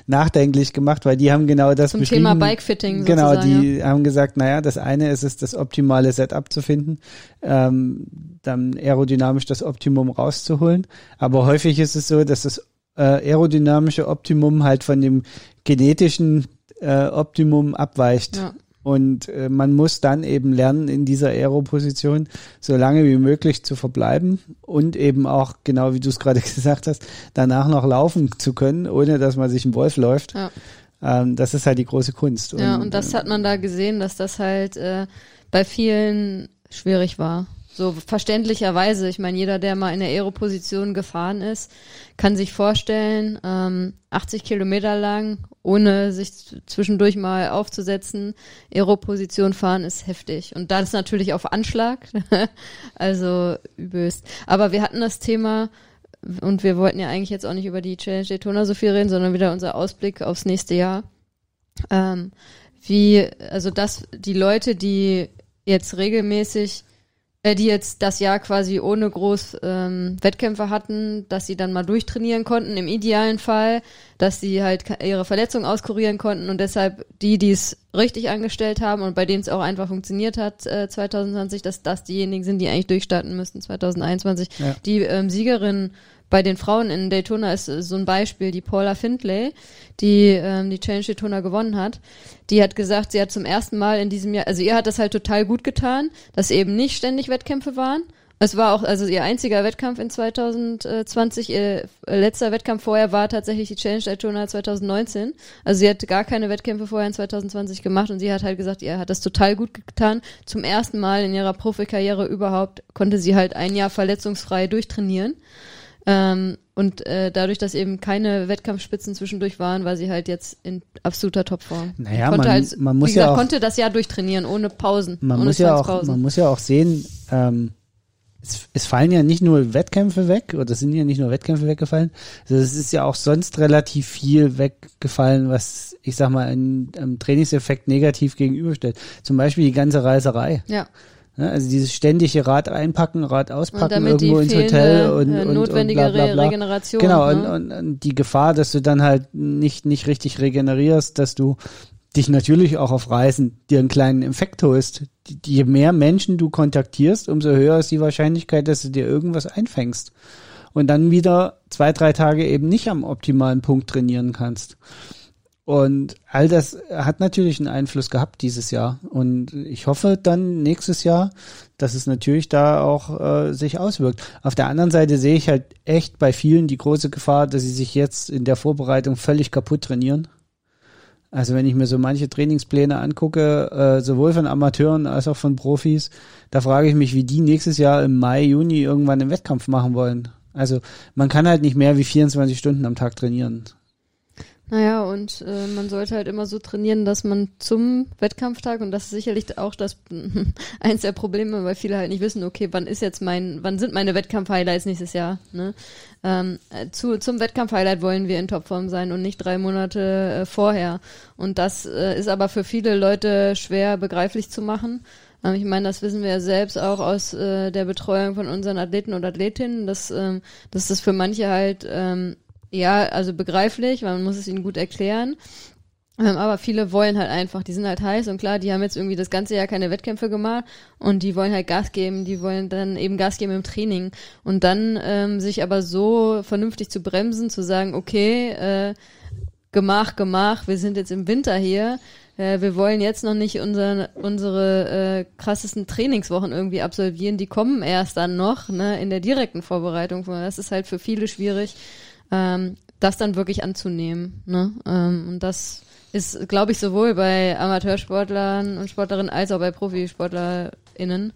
nachdenklich gemacht, weil die haben genau das Zum. Thema Bikefitting Genau, die haben gesagt, naja, das eine ist es, das optimale Setup zu finden, ähm, dann aerodynamisch das Optimum rauszuholen. Aber häufig ist es so, dass das äh, aerodynamische Optimum halt von dem genetischen äh, Optimum abweicht. Ja. Und äh, man muss dann eben lernen, in dieser Aero-Position so lange wie möglich zu verbleiben und eben auch, genau wie du es gerade gesagt hast, danach noch laufen zu können, ohne dass man sich im Wolf läuft. Ja. Ähm, das ist halt die große Kunst. Ja, und das hat man da gesehen, dass das halt äh, bei vielen schwierig war. So verständlicherweise. Ich meine, jeder, der mal in der Aero-Position gefahren ist, kann sich vorstellen, ähm, 80 Kilometer lang, ohne sich zwischendurch mal aufzusetzen, Aero-Position fahren ist heftig. Und das natürlich auf Anschlag. also übelst. Aber wir hatten das Thema, und wir wollten ja eigentlich jetzt auch nicht über die Challenge Daytona so viel reden, sondern wieder unser Ausblick aufs nächste Jahr. Ähm, wie, also dass die Leute, die jetzt regelmäßig, die jetzt das Jahr quasi ohne groß ähm, Wettkämpfe hatten, dass sie dann mal durchtrainieren konnten, im idealen Fall, dass sie halt ihre Verletzung auskurieren konnten und deshalb die, die es richtig angestellt haben und bei denen es auch einfach funktioniert hat äh, 2020, dass das diejenigen sind, die eigentlich durchstarten müssten 2021. Ja. Die ähm, Siegerin bei den Frauen in Daytona ist äh, so ein Beispiel, die Paula Findlay, die ähm, die Challenge Daytona gewonnen hat. Die hat gesagt, sie hat zum ersten Mal in diesem Jahr, also ihr hat das halt total gut getan, dass eben nicht ständig Wettkämpfe waren. Es war auch, also ihr einziger Wettkampf in 2020, ihr letzter Wettkampf vorher war tatsächlich die Challenge Daytona 2019. Also sie hat gar keine Wettkämpfe vorher in 2020 gemacht und sie hat halt gesagt, ihr hat das total gut getan. Zum ersten Mal in ihrer Profikarriere überhaupt konnte sie halt ein Jahr verletzungsfrei durchtrainieren. Ähm, und äh, dadurch, dass eben keine Wettkampfspitzen zwischendurch waren, war sie halt jetzt in absoluter Topform. Naja, konnte man- halt, man muss wie ja gesagt, auch- konnte das Jahr durchtrainieren, ohne Pausen. Man ohne muss ja auch, man muss ja auch sehen, ähm, es, es fallen ja nicht nur Wettkämpfe weg, oder es sind ja nicht nur Wettkämpfe weggefallen, also es ist ja auch sonst relativ viel weggefallen, was, ich sag mal, ein, einem Trainingseffekt negativ gegenüberstellt. Zum Beispiel die ganze Reiserei. ja. Ne? Also dieses ständige Rad einpacken, Rad Und auspacken, irgendwo ins Hotel und, äh, und, notwendige und bla, bla, bla. Re Regeneration. Genau, ne? und, und, und die Gefahr, dass du dann halt nicht, nicht richtig regenerierst, dass du dich natürlich auch auf Reisen dir einen kleinen Infekt holst. Je mehr Menschen du kontaktierst, umso höher ist die Wahrscheinlichkeit, dass du dir irgendwas einfängst. Und dann wieder zwei, drei Tage eben nicht am optimalen Punkt trainieren kannst. Und all das hat natürlich einen Einfluss gehabt dieses Jahr. Und ich hoffe dann nächstes Jahr, dass es natürlich da auch äh, sich auswirkt. Auf der anderen Seite sehe ich halt echt bei vielen die große Gefahr, dass sie sich jetzt in der Vorbereitung völlig kaputt trainieren. Also wenn ich mir so manche Trainingspläne angucke, äh, sowohl von Amateuren als auch von Profis, da frage ich mich, wie die nächstes Jahr im Mai, Juni irgendwann einen Wettkampf machen wollen. Also man kann halt nicht mehr wie 24 Stunden am Tag trainieren. Naja, und äh, man sollte halt immer so trainieren, dass man zum Wettkampftag, und das ist sicherlich auch das eins der Probleme, weil viele halt nicht wissen, okay, wann ist jetzt mein, wann sind meine Wettkampf-Highlights nächstes Jahr? Ne? Ähm, äh, zu, zum Wettkampf-Highlight wollen wir in Topform sein und nicht drei Monate äh, vorher. Und das äh, ist aber für viele Leute schwer begreiflich zu machen. Ähm, ich meine, das wissen wir ja selbst auch aus äh, der Betreuung von unseren Athleten und Athletinnen, dass, ähm, dass das für manche halt ähm, ja, also begreiflich, man muss es ihnen gut erklären. Ähm, aber viele wollen halt einfach, die sind halt heiß und klar, die haben jetzt irgendwie das ganze Jahr keine Wettkämpfe gemacht und die wollen halt Gas geben, die wollen dann eben Gas geben im Training und dann ähm, sich aber so vernünftig zu bremsen, zu sagen, okay, äh, gemach, gemach, wir sind jetzt im Winter hier, äh, wir wollen jetzt noch nicht unsere, unsere äh, krassesten Trainingswochen irgendwie absolvieren, die kommen erst dann noch, ne, in der direkten Vorbereitung. Das ist halt für viele schwierig, ähm, das dann wirklich anzunehmen. Ne? Ähm, und das ist, glaube ich, sowohl bei Amateursportlern und Sportlerinnen als auch bei ProfisportlerInnen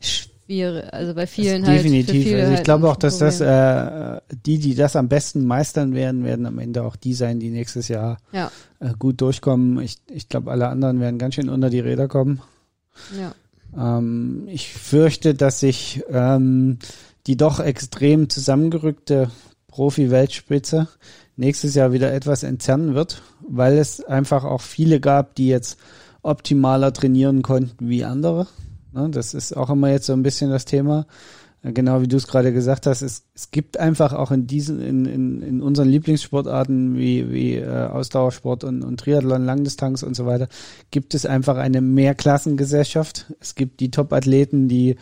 schwierig. Also bei vielen halt. Definitiv. viele also ich halt glaube auch, dass das äh, die, die das am besten meistern werden, werden am Ende auch die sein, die nächstes Jahr Ja, äh, gut durchkommen. Ich, ich glaube, alle anderen werden ganz schön unter die Räder kommen. ja. Ähm, ich fürchte, dass sich ähm, die doch extrem zusammengerückte Profi-Weltspitze nächstes Jahr wieder etwas entzerren wird, weil es einfach auch viele gab, die jetzt optimaler trainieren konnten wie andere. Ne, das ist auch immer jetzt so ein bisschen das Thema. Äh, Genau wie du es gerade gesagt hast, es, es gibt einfach auch in diesen, in, in, in unseren Lieblingssportarten wie, wie äh, Ausdauersport und, und Triathlon, Langdistanz und so weiter, gibt es einfach eine Mehrklassengesellschaft. Es gibt die Top-Athleten, die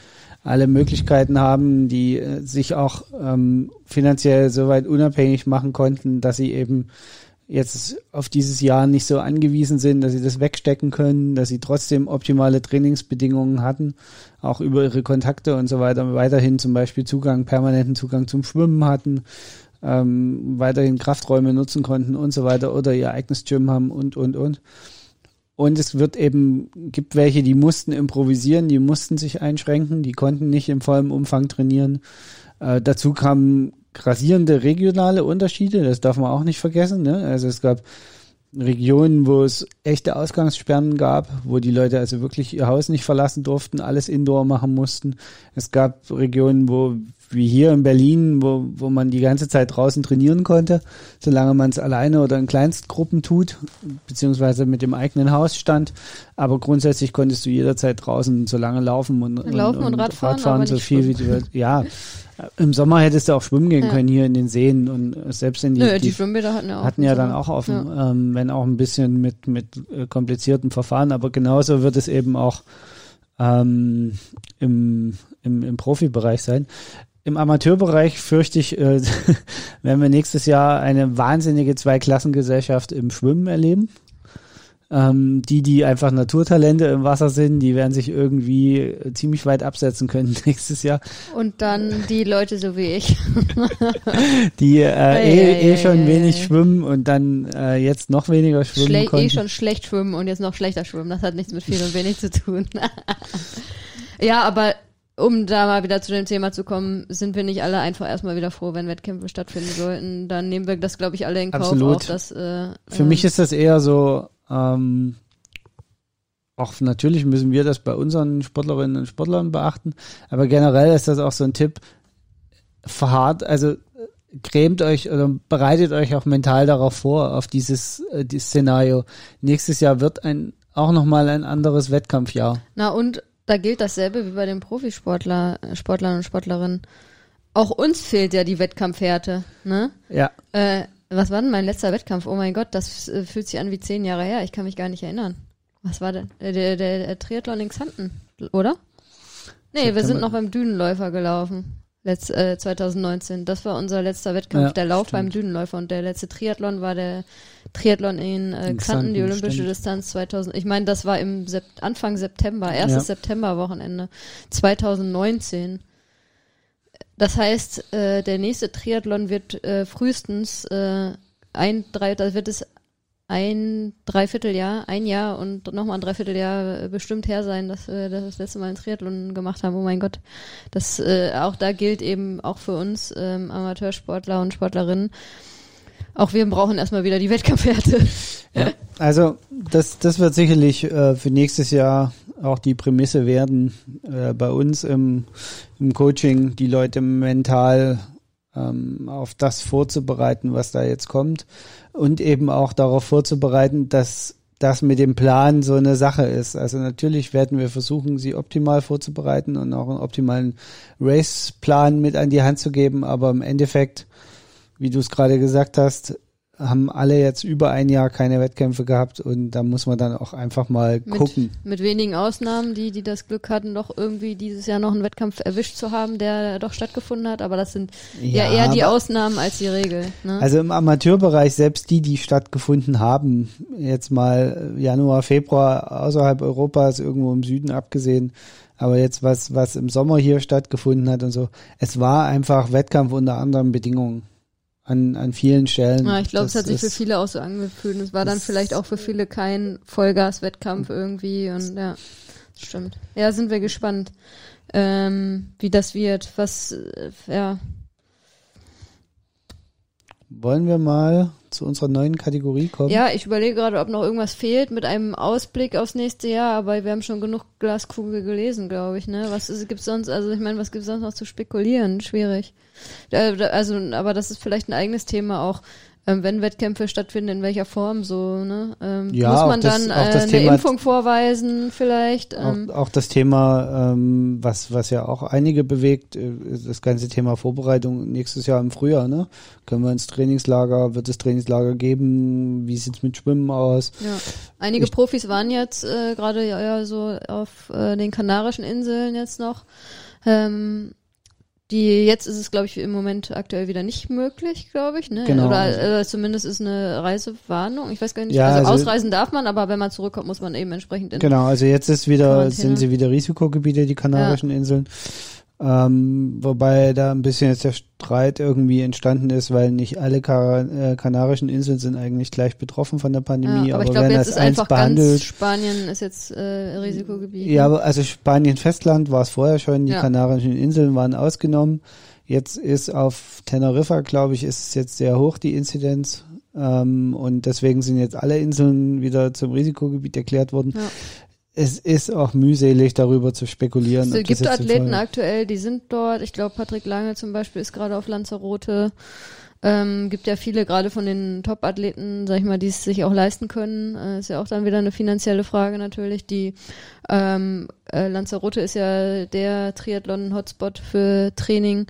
alle Möglichkeiten haben, die äh, sich auch ähm, finanziell soweit unabhängig machen konnten, dass sie eben jetzt auf dieses Jahr nicht so angewiesen sind, dass sie das wegstecken können, dass sie trotzdem optimale Trainingsbedingungen hatten, auch über ihre Kontakte und so weiter, weiterhin zum Beispiel Zugang, permanenten Zugang zum Schwimmen hatten, ähm, weiterhin Krafträume nutzen konnten und so weiter oder ihr eigenes Gym haben und, und, und. Und es wird eben, gibt welche, die mussten improvisieren, die mussten sich einschränken, die konnten nicht im vollen Umfang trainieren. Äh, dazu kamen grassierende regionale Unterschiede, das darf man auch nicht vergessen. Ne? Also es gab Regionen, wo es echte Ausgangssperren gab, wo die Leute also wirklich ihr Haus nicht verlassen durften, alles Indoor machen mussten. Es gab Regionen, wo wie hier in Berlin, wo, wo man die ganze Zeit draußen trainieren konnte, solange man es alleine oder in Kleinstgruppen tut, beziehungsweise mit dem eigenen Haus stand. Aber grundsätzlich konntest du jederzeit draußen so lange laufen und, Laufen und, und Radfahren, Radfahren aber so viel wie du willst. Ja, im Sommer hättest du auch schwimmen gehen Ja. können hier in den Seen und selbst in die, Nö, die, die Schwimmbäder hatten ja auch. hatten ja dann auch offen, ähm, wenn auch ein bisschen mit, mit äh, komplizierten Verfahren, aber genauso wird es eben auch ähm, im, im, im Profibereich sein. Im Amateurbereich fürchte ich, äh, werden wir nächstes Jahr eine wahnsinnige Zweiklassengesellschaft im Schwimmen erleben. Ähm, die, die einfach Naturtalente im Wasser sind, die werden sich irgendwie äh, ziemlich weit absetzen können nächstes Jahr. Und dann die Leute so wie ich. Die äh, Ei, eh, ei, eh ei, schon wenig schwimmen und dann äh, jetzt noch weniger schwimmen Schle konnten. eh schon schlecht schwimmen und jetzt noch schlechter schwimmen. Das hat nichts mit viel und wenig zu tun. ja, aber um da mal wieder zu dem Thema zu kommen, sind wir nicht alle einfach erstmal wieder froh, wenn Wettkämpfe stattfinden sollten. Dann nehmen wir das, glaube ich, alle in Kauf. Absolut. Auch, dass, äh, Für ähm, mich ist das eher so, ähm, auch natürlich müssen wir das bei unseren Sportlerinnen und Sportlern beachten, aber generell ist das auch so ein Tipp, verharrt, also grämt euch oder bereitet euch auch mental darauf vor, auf dieses, äh, dieses Szenario. Nächstes Jahr wird ein auch nochmal ein anderes Wettkampfjahr. Na und da gilt dasselbe wie bei den Profisportler, äh, Sportlern und Sportlerinnen. Auch uns fehlt ja die Wettkampfhärte, ne? Ja, Äh, was war denn mein letzter Wettkampf? Oh mein Gott, das äh, fühlt sich an wie zehn Jahre her. Ich kann mich gar nicht erinnern. Was war denn? Der, der, der Triathlon in Xanten, oder? Nee, wir sind noch beim Dünenläufer gelaufen. Letz, äh, 2019. Das war unser letzter Wettkampf, Ja, der Lauf stimmt. beim Dünenläufer. Und der letzte Triathlon war der Triathlon in, äh, In Xanten, Xanten, die olympische stimmt. Distanz 2000. Ich meine, das war im Sep Anfang September, erstes Ja. Septemberwochenende 2019. Das heißt, äh, der nächste Triathlon wird äh, frühestens äh, ein, drei, da wird es ein Dreivierteljahr, ein Jahr und nochmal ein Dreivierteljahr äh, bestimmt her sein, dass wir das letzte Mal einen Triathlon gemacht haben. Oh mein Gott. Das, äh, auch da gilt eben auch für uns ähm, Amateursportler und Sportlerinnen. Auch wir brauchen erstmal wieder die Wettkampfwerte. Ja. Also das, das wird sicherlich äh, für nächstes Jahr auch die Prämisse werden, äh, bei uns im, im Coaching die Leute mental ähm, auf das vorzubereiten, was da jetzt kommt und eben auch darauf vorzubereiten, dass das mit dem Plan so eine Sache ist. Also natürlich werden wir versuchen, sie optimal vorzubereiten und auch einen optimalen Race-Plan mit an die Hand zu geben, aber im Endeffekt, wie du es gerade gesagt hast, haben alle jetzt über ein Jahr keine Wettkämpfe gehabt und da muss man dann auch einfach mal Mit, gucken. mit wenigen Ausnahmen, die, die das Glück hatten, doch irgendwie dieses Jahr noch einen Wettkampf erwischt zu haben, der doch stattgefunden hat. Aber das sind ja, eher die Ausnahmen als die Regel. Ne? Also im Amateurbereich, selbst die, die stattgefunden haben, jetzt mal Januar, Februar außerhalb Europas, irgendwo im Süden abgesehen, aber jetzt was, was im Sommer hier stattgefunden hat und so, es war einfach Wettkampf unter anderen Bedingungen an, an vielen Stellen. ja, ich glaube, es hat sich für viele auch so angefühlt. Es war dann vielleicht auch für viele kein Vollgas-Wettkampf irgendwie. Und ja, stimmt. Ja, sind wir gespannt, ähm, wie das wird. Was, äh, ja, Wollen wir mal zu unserer neuen Kategorie kommen? Ja, ich überlege gerade, ob noch irgendwas fehlt mit einem Ausblick aufs nächste Jahr, aber wir haben schon genug Glaskugel gelesen, glaube ich, ne? Was ist, gibt's sonst, also ich meine, was gibt's sonst noch zu spekulieren? Schwierig. Äh, Also, aber das ist vielleicht ein eigenes Thema auch. Ähm, wenn Wettkämpfe stattfinden, in welcher Form so, ne? Ähm, Ja, muss man das- dann äh, eine Thema- Impfung vorweisen, vielleicht? Ähm, Auch, auch das Thema, ähm, was, was ja auch einige bewegt, äh, ist das ganze Thema Vorbereitung nächstes Jahr im Frühjahr. Ne? Können wir ins Trainingslager, wird es Trainingslager geben? Wie sieht's mit Schwimmen aus? Ja. Einige Ich- Profis waren jetzt äh, gerade ja, ja so auf äh, den Kanarischen Inseln jetzt noch. Ähm, die jetzt ist es, glaube ich, im Moment aktuell wieder nicht möglich, glaube ich. Ne? Genau. Oder äh, zumindest ist eine Reisewarnung. Ich weiß gar nicht. Ja, also, also- ausreisen darf man, aber wenn man zurückkommt, muss man eben entsprechend in. Genau, also jetzt ist wieder, Quarantäne. sind sie wieder Risikogebiete, die Kanarischen Inseln. Ähm, wobei da ein bisschen jetzt der Streit irgendwie entstanden ist, weil nicht alle Ka äh, Kanarischen Inseln sind eigentlich gleich betroffen von der Pandemie, Ja, aber aber, ich glaube, jetzt ist eins einfach behandelt. ganz Spanien ist jetzt äh, Risikogebiet. Ja, aber also Spanien Festland war es vorher schon, die Ja. Kanarischen Inseln waren ausgenommen. Jetzt ist auf Teneriffa, glaube ich, ist es jetzt sehr hoch, die Inzidenz. Ähm, und deswegen sind jetzt alle Inseln wieder zum Risikogebiet erklärt worden. Ja. Es ist auch mühselig, darüber zu spekulieren. Es gibt Athleten aktuell, die sind dort. Ich glaube, Patrick Lange zum Beispiel ist gerade auf Lanzarote. Ähm, gibt ja viele gerade von den Top-Athleten, sag ich mal, die es sich auch leisten können. Äh, ist ja auch dann wieder eine finanzielle Frage natürlich. Die ähm, äh, Lanzarote ist ja der Triathlon-Hotspot für Training,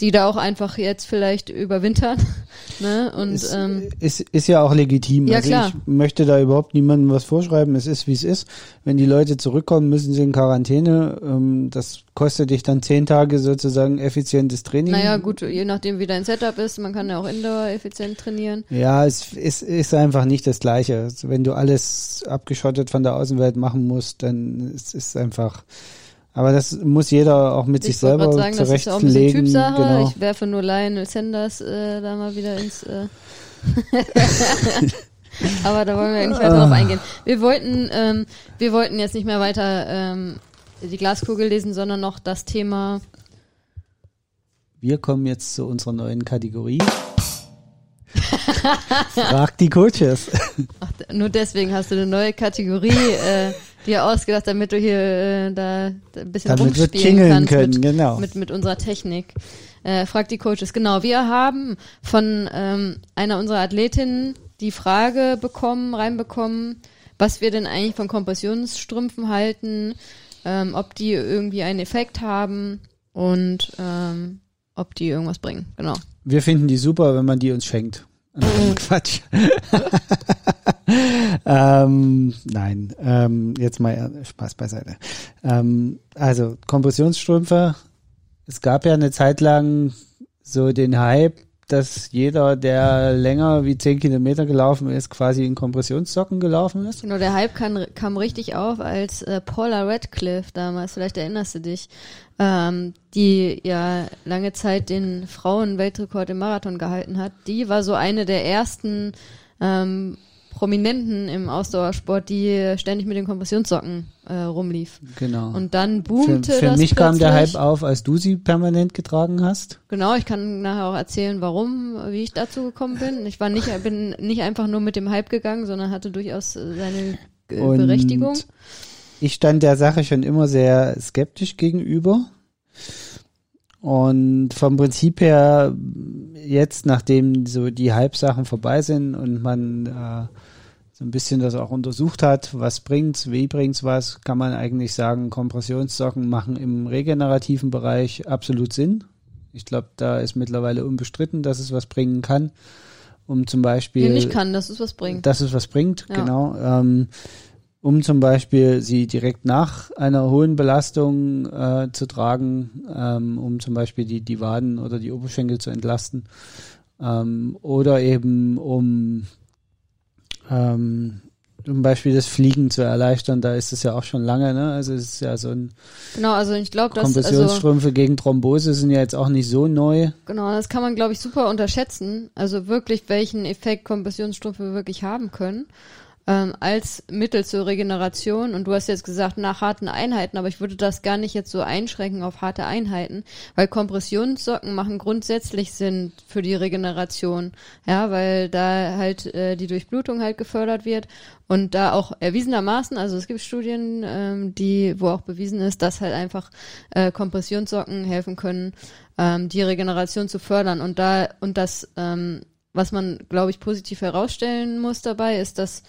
die da auch einfach jetzt vielleicht überwintern. ne? Und ist, ähm, ist, ist ja auch legitim. Ja, also klar. ich möchte da überhaupt niemandem was vorschreiben. Es ist, wie es ist. Wenn die Leute zurückkommen, müssen sie in Quarantäne. Ähm, das kostet dich dann zehn Tage sozusagen effizientes Training. naja, gut, je nachdem wie dein Setup ist, man kann ja auch Indoor effizient trainieren. Ja, es ist, ist einfach nicht das Gleiche. Also wenn du alles abgeschottet von der Außenwelt machen musst, dann ist es einfach. Aber das muss jeder auch mit sich Ich wollte selber sagen, das ist ja auch ein bisschen zurechtlegen. Typsache. Genau. Ich werfe nur Lionel Sanders äh, da mal wieder ins. Äh Aber da wollen wir nicht weiter drauf eingehen. Wir wollten, ähm, wir wollten jetzt nicht mehr weiter ähm, die Glaskugel lesen, sondern noch das Thema. Wir kommen jetzt zu unserer neuen Kategorie. Frag die Coaches. Ach, nur deswegen hast du eine neue Kategorie äh, dir ausgedacht, damit du hier äh, da ein bisschen Damit rumspielen kannst können, mit, genau. mit, mit unserer Technik. Äh, frag die Coaches. Genau, wir haben von ähm, einer unserer Athletinnen die Frage bekommen, reinbekommen, was wir denn eigentlich von Kompressionsstrümpfen halten, ähm, ob die irgendwie einen Effekt haben und ähm, ob die irgendwas bringen. Genau. Wir finden die super, wenn man die uns schenkt. Quatsch. ähm, nein, ähm, jetzt mal Spaß beiseite. Ähm, also Kompressionsstrümpfe. Es gab ja eine Zeit lang so den Hype, dass jeder, der länger wie zehn Kilometer gelaufen ist, quasi in Kompressionssocken gelaufen ist. Genau, der Hype kam, kam richtig auf, als äh, Paula Radcliffe damals, vielleicht erinnerst du dich, ähm, die ja lange Zeit den Frauenweltrekord im Marathon gehalten hat. Die war so eine der ersten ähm, Prominenten im Ausdauersport, die ständig mit den Kompressionssocken äh, rumlief. Genau. Und dann für boomte für das mich kam der Hype plötzlich. auf, als du sie permanent getragen hast. Genau, ich kann nachher auch erzählen, warum, wie ich dazu gekommen bin. Ich war nicht, bin nicht einfach nur mit dem Hype gegangen, sondern hatte durchaus seine äh, Und Berechtigung. Ich stand der Sache schon immer sehr skeptisch gegenüber. Und vom Prinzip her, jetzt, nachdem so die Hype-Sachen vorbei sind und man äh, so ein bisschen das auch untersucht hat, was bringt's, wie bringt's was, kann man eigentlich sagen, Kompressionssocken machen im regenerativen Bereich absolut Sinn. Ich glaube, da ist mittlerweile unbestritten, dass es was bringen kann. Um zum Beispiel Nee, nicht kann, dass es was bringt. dass es was bringt, Ja. genau. Ähm, um zum Beispiel sie direkt nach einer hohen Belastung äh, zu tragen, ähm, um zum Beispiel die, die Waden oder die Oberschenkel zu entlasten. Ähm, oder eben um ähm, zum Beispiel das Fliegen zu erleichtern, da ist es ja auch schon lange, ne? Also es ist ja so ein Genau, also ich glaube, dass also, Kompressionsstrümpfe gegen Thrombose sind ja jetzt auch nicht so neu. genau, das kann man glaube ich super unterschätzen, also wirklich welchen Effekt Kompressionsstrümpfe wirklich haben können. Ähm, als Mittel zur Regeneration. Und du hast jetzt gesagt nach harten Einheiten, aber ich würde das gar nicht jetzt so einschränken auf harte Einheiten, weil Kompressionssocken machen grundsätzlich Sinn für die Regeneration, ja, weil da halt äh, die Durchblutung halt gefördert wird. Und da auch erwiesenermaßen, also es gibt Studien, ähm, die, wo auch bewiesen ist, dass halt einfach äh, Kompressionssocken helfen können, ähm, die Regeneration zu fördern. Und da, und das, ähm, was man, glaube ich, positiv herausstellen muss dabei, ist, dass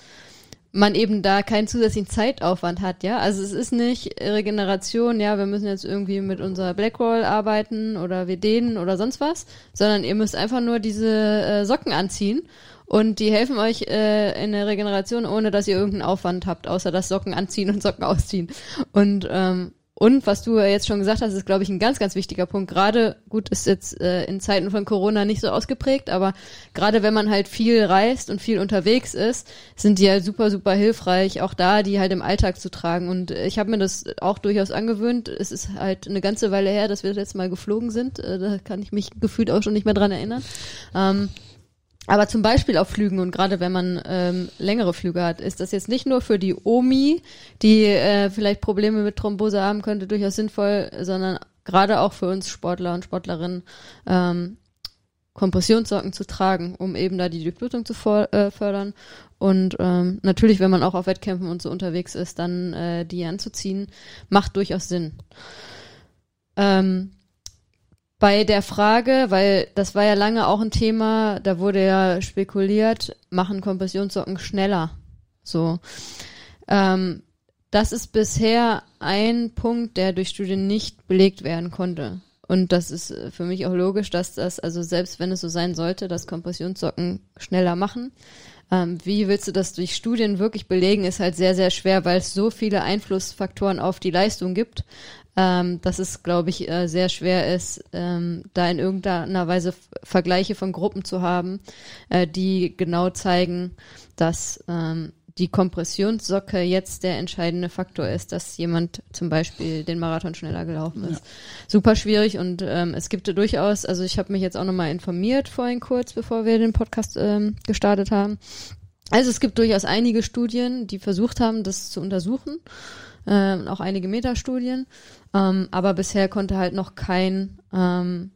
man eben da keinen zusätzlichen Zeitaufwand hat, ja. Also es ist nicht Regeneration, ja, wir müssen jetzt irgendwie mit unserer Blackroll arbeiten oder wir dehnen oder sonst was, sondern ihr müsst einfach nur diese äh, Socken anziehen und die helfen euch äh, in der Regeneration, ohne dass ihr irgendeinen Aufwand habt, außer das Socken anziehen und Socken ausziehen. Und ähm, und was du jetzt schon gesagt hast, ist, glaube ich, ein ganz, ganz wichtiger Punkt. Gerade, gut, ist jetzt äh, in Zeiten von Corona nicht so ausgeprägt, aber gerade wenn man halt viel reist und viel unterwegs ist, sind die halt super, super hilfreich, auch da die halt im Alltag zu tragen. Und ich habe mir das auch durchaus angewöhnt. Es ist halt eine ganze Weile her, dass wir das letzte Mal geflogen sind. Äh, da kann ich mich gefühlt auch schon nicht mehr dran erinnern. Ähm, aber zum Beispiel auf Flügen und gerade wenn man ähm, längere Flüge hat, ist das jetzt nicht nur für die Omi, die äh, vielleicht Probleme mit Thrombose haben könnte, durchaus sinnvoll, sondern gerade auch für uns Sportler und Sportlerinnen ähm, Kompressionssocken zu tragen, um eben da die Durchblutung zu äh, fördern. Und ähm, natürlich, wenn man auch auf Wettkämpfen und so unterwegs ist, dann äh, die anzuziehen, macht durchaus Sinn. Ähm, bei der Frage, weil das war ja lange auch ein Thema, da wurde ja spekuliert, machen Kompressionssocken schneller. So. Ähm, das ist bisher ein Punkt, der durch Studien nicht belegt werden konnte. Und das ist äh, für mich auch logisch, dass das, also selbst wenn es so sein sollte, dass Kompressionssocken schneller machen, ähm, wie willst du das durch Studien wirklich belegen, ist halt sehr, sehr schwer, weil es so viele Einflussfaktoren auf die Leistung gibt, ähm, dass es, glaube ich, äh, sehr schwer ist, ähm, da in irgendeiner Weise Vergleiche von Gruppen zu haben, äh, die genau zeigen, dass ähm, die Kompressionssocke jetzt der entscheidende Faktor ist, dass jemand zum Beispiel den Marathon schneller gelaufen ist. Super schwierig und ähm, es gibt durchaus, also ich habe mich jetzt auch nochmal informiert vorhin kurz, bevor wir den Podcast ähm, gestartet haben. Also es gibt durchaus einige Studien, die versucht haben, das zu untersuchen, ähm, auch einige Metastudien, ähm, aber bisher konnte halt noch kein ähm,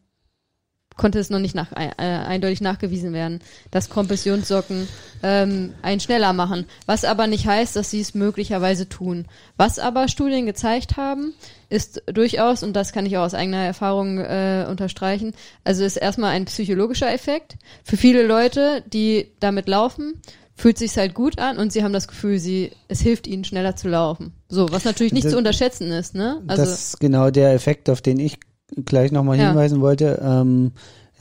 konnte es noch nicht nach, äh, eindeutig nachgewiesen werden, dass Kompressionssocken ähm, einen schneller machen. Was aber nicht heißt, dass sie es möglicherweise tun. Was aber Studien gezeigt haben, ist durchaus, und das kann ich auch aus eigener Erfahrung äh, unterstreichen, also ist erstmal ein psychologischer Effekt. Für viele Leute, die damit laufen, fühlt sich halt gut an und sie haben das Gefühl, sie es hilft ihnen schneller zu laufen. So, was natürlich nicht Das- zu unterschätzen ist, ne? Also das ist genau der Effekt, auf den ich gleich nochmal Ja. hinweisen wollte. Ähm,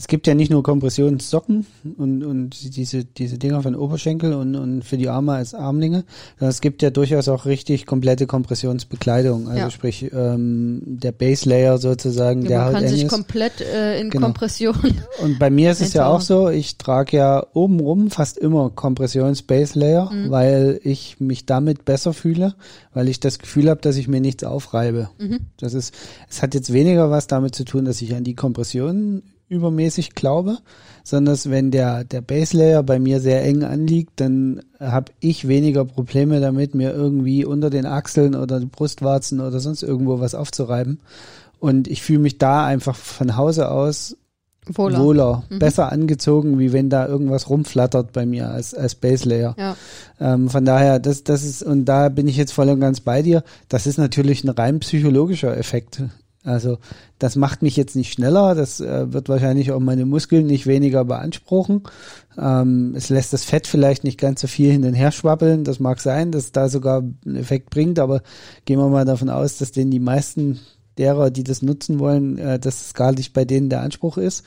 es gibt ja nicht nur Kompressionssocken und, und diese, diese Dinger von Oberschenkel und, und für die Arme als Armlinge, sondern es gibt ja durchaus auch richtig komplette Kompressionsbekleidung. Also Ja. sprich, ähm, der Base Layer sozusagen, ja, der man halt kann eng sich ist. komplett äh, in Genau. Kompression. Und bei mir ist es ja auch so, ich trage ja obenrum fast immer Kompressions-Base Layer, Mhm. weil ich mich damit besser fühle, weil ich das Gefühl habe, dass ich mir nichts aufreibe. Mhm. Das ist, es hat jetzt weniger was damit zu tun, dass ich an die Kompression übermäßig glaube, sondern dass wenn der, der Base Layer bei mir sehr eng anliegt, dann habe ich weniger Probleme damit, mir irgendwie unter den Achseln oder die Brustwarzen oder sonst irgendwo was aufzureiben. Und ich fühle mich da einfach von Hause aus Wohler. wohler, Mhm. besser angezogen, wie wenn da irgendwas rumflattert bei mir als, als Base Layer. Ja. Ähm, von daher, das, das ist, und da bin ich jetzt voll und ganz bei dir, das ist natürlich ein rein psychologischer Effekt. Also das macht mich jetzt nicht schneller, das äh, wird wahrscheinlich auch meine Muskeln nicht weniger beanspruchen. Ähm, es lässt das Fett vielleicht nicht ganz so viel hin und her schwabbeln, das mag sein, dass da sogar einen Effekt bringt, aber gehen wir mal davon aus, dass den die meisten derer, die das nutzen wollen, äh, dass es gar nicht bei denen der Anspruch ist.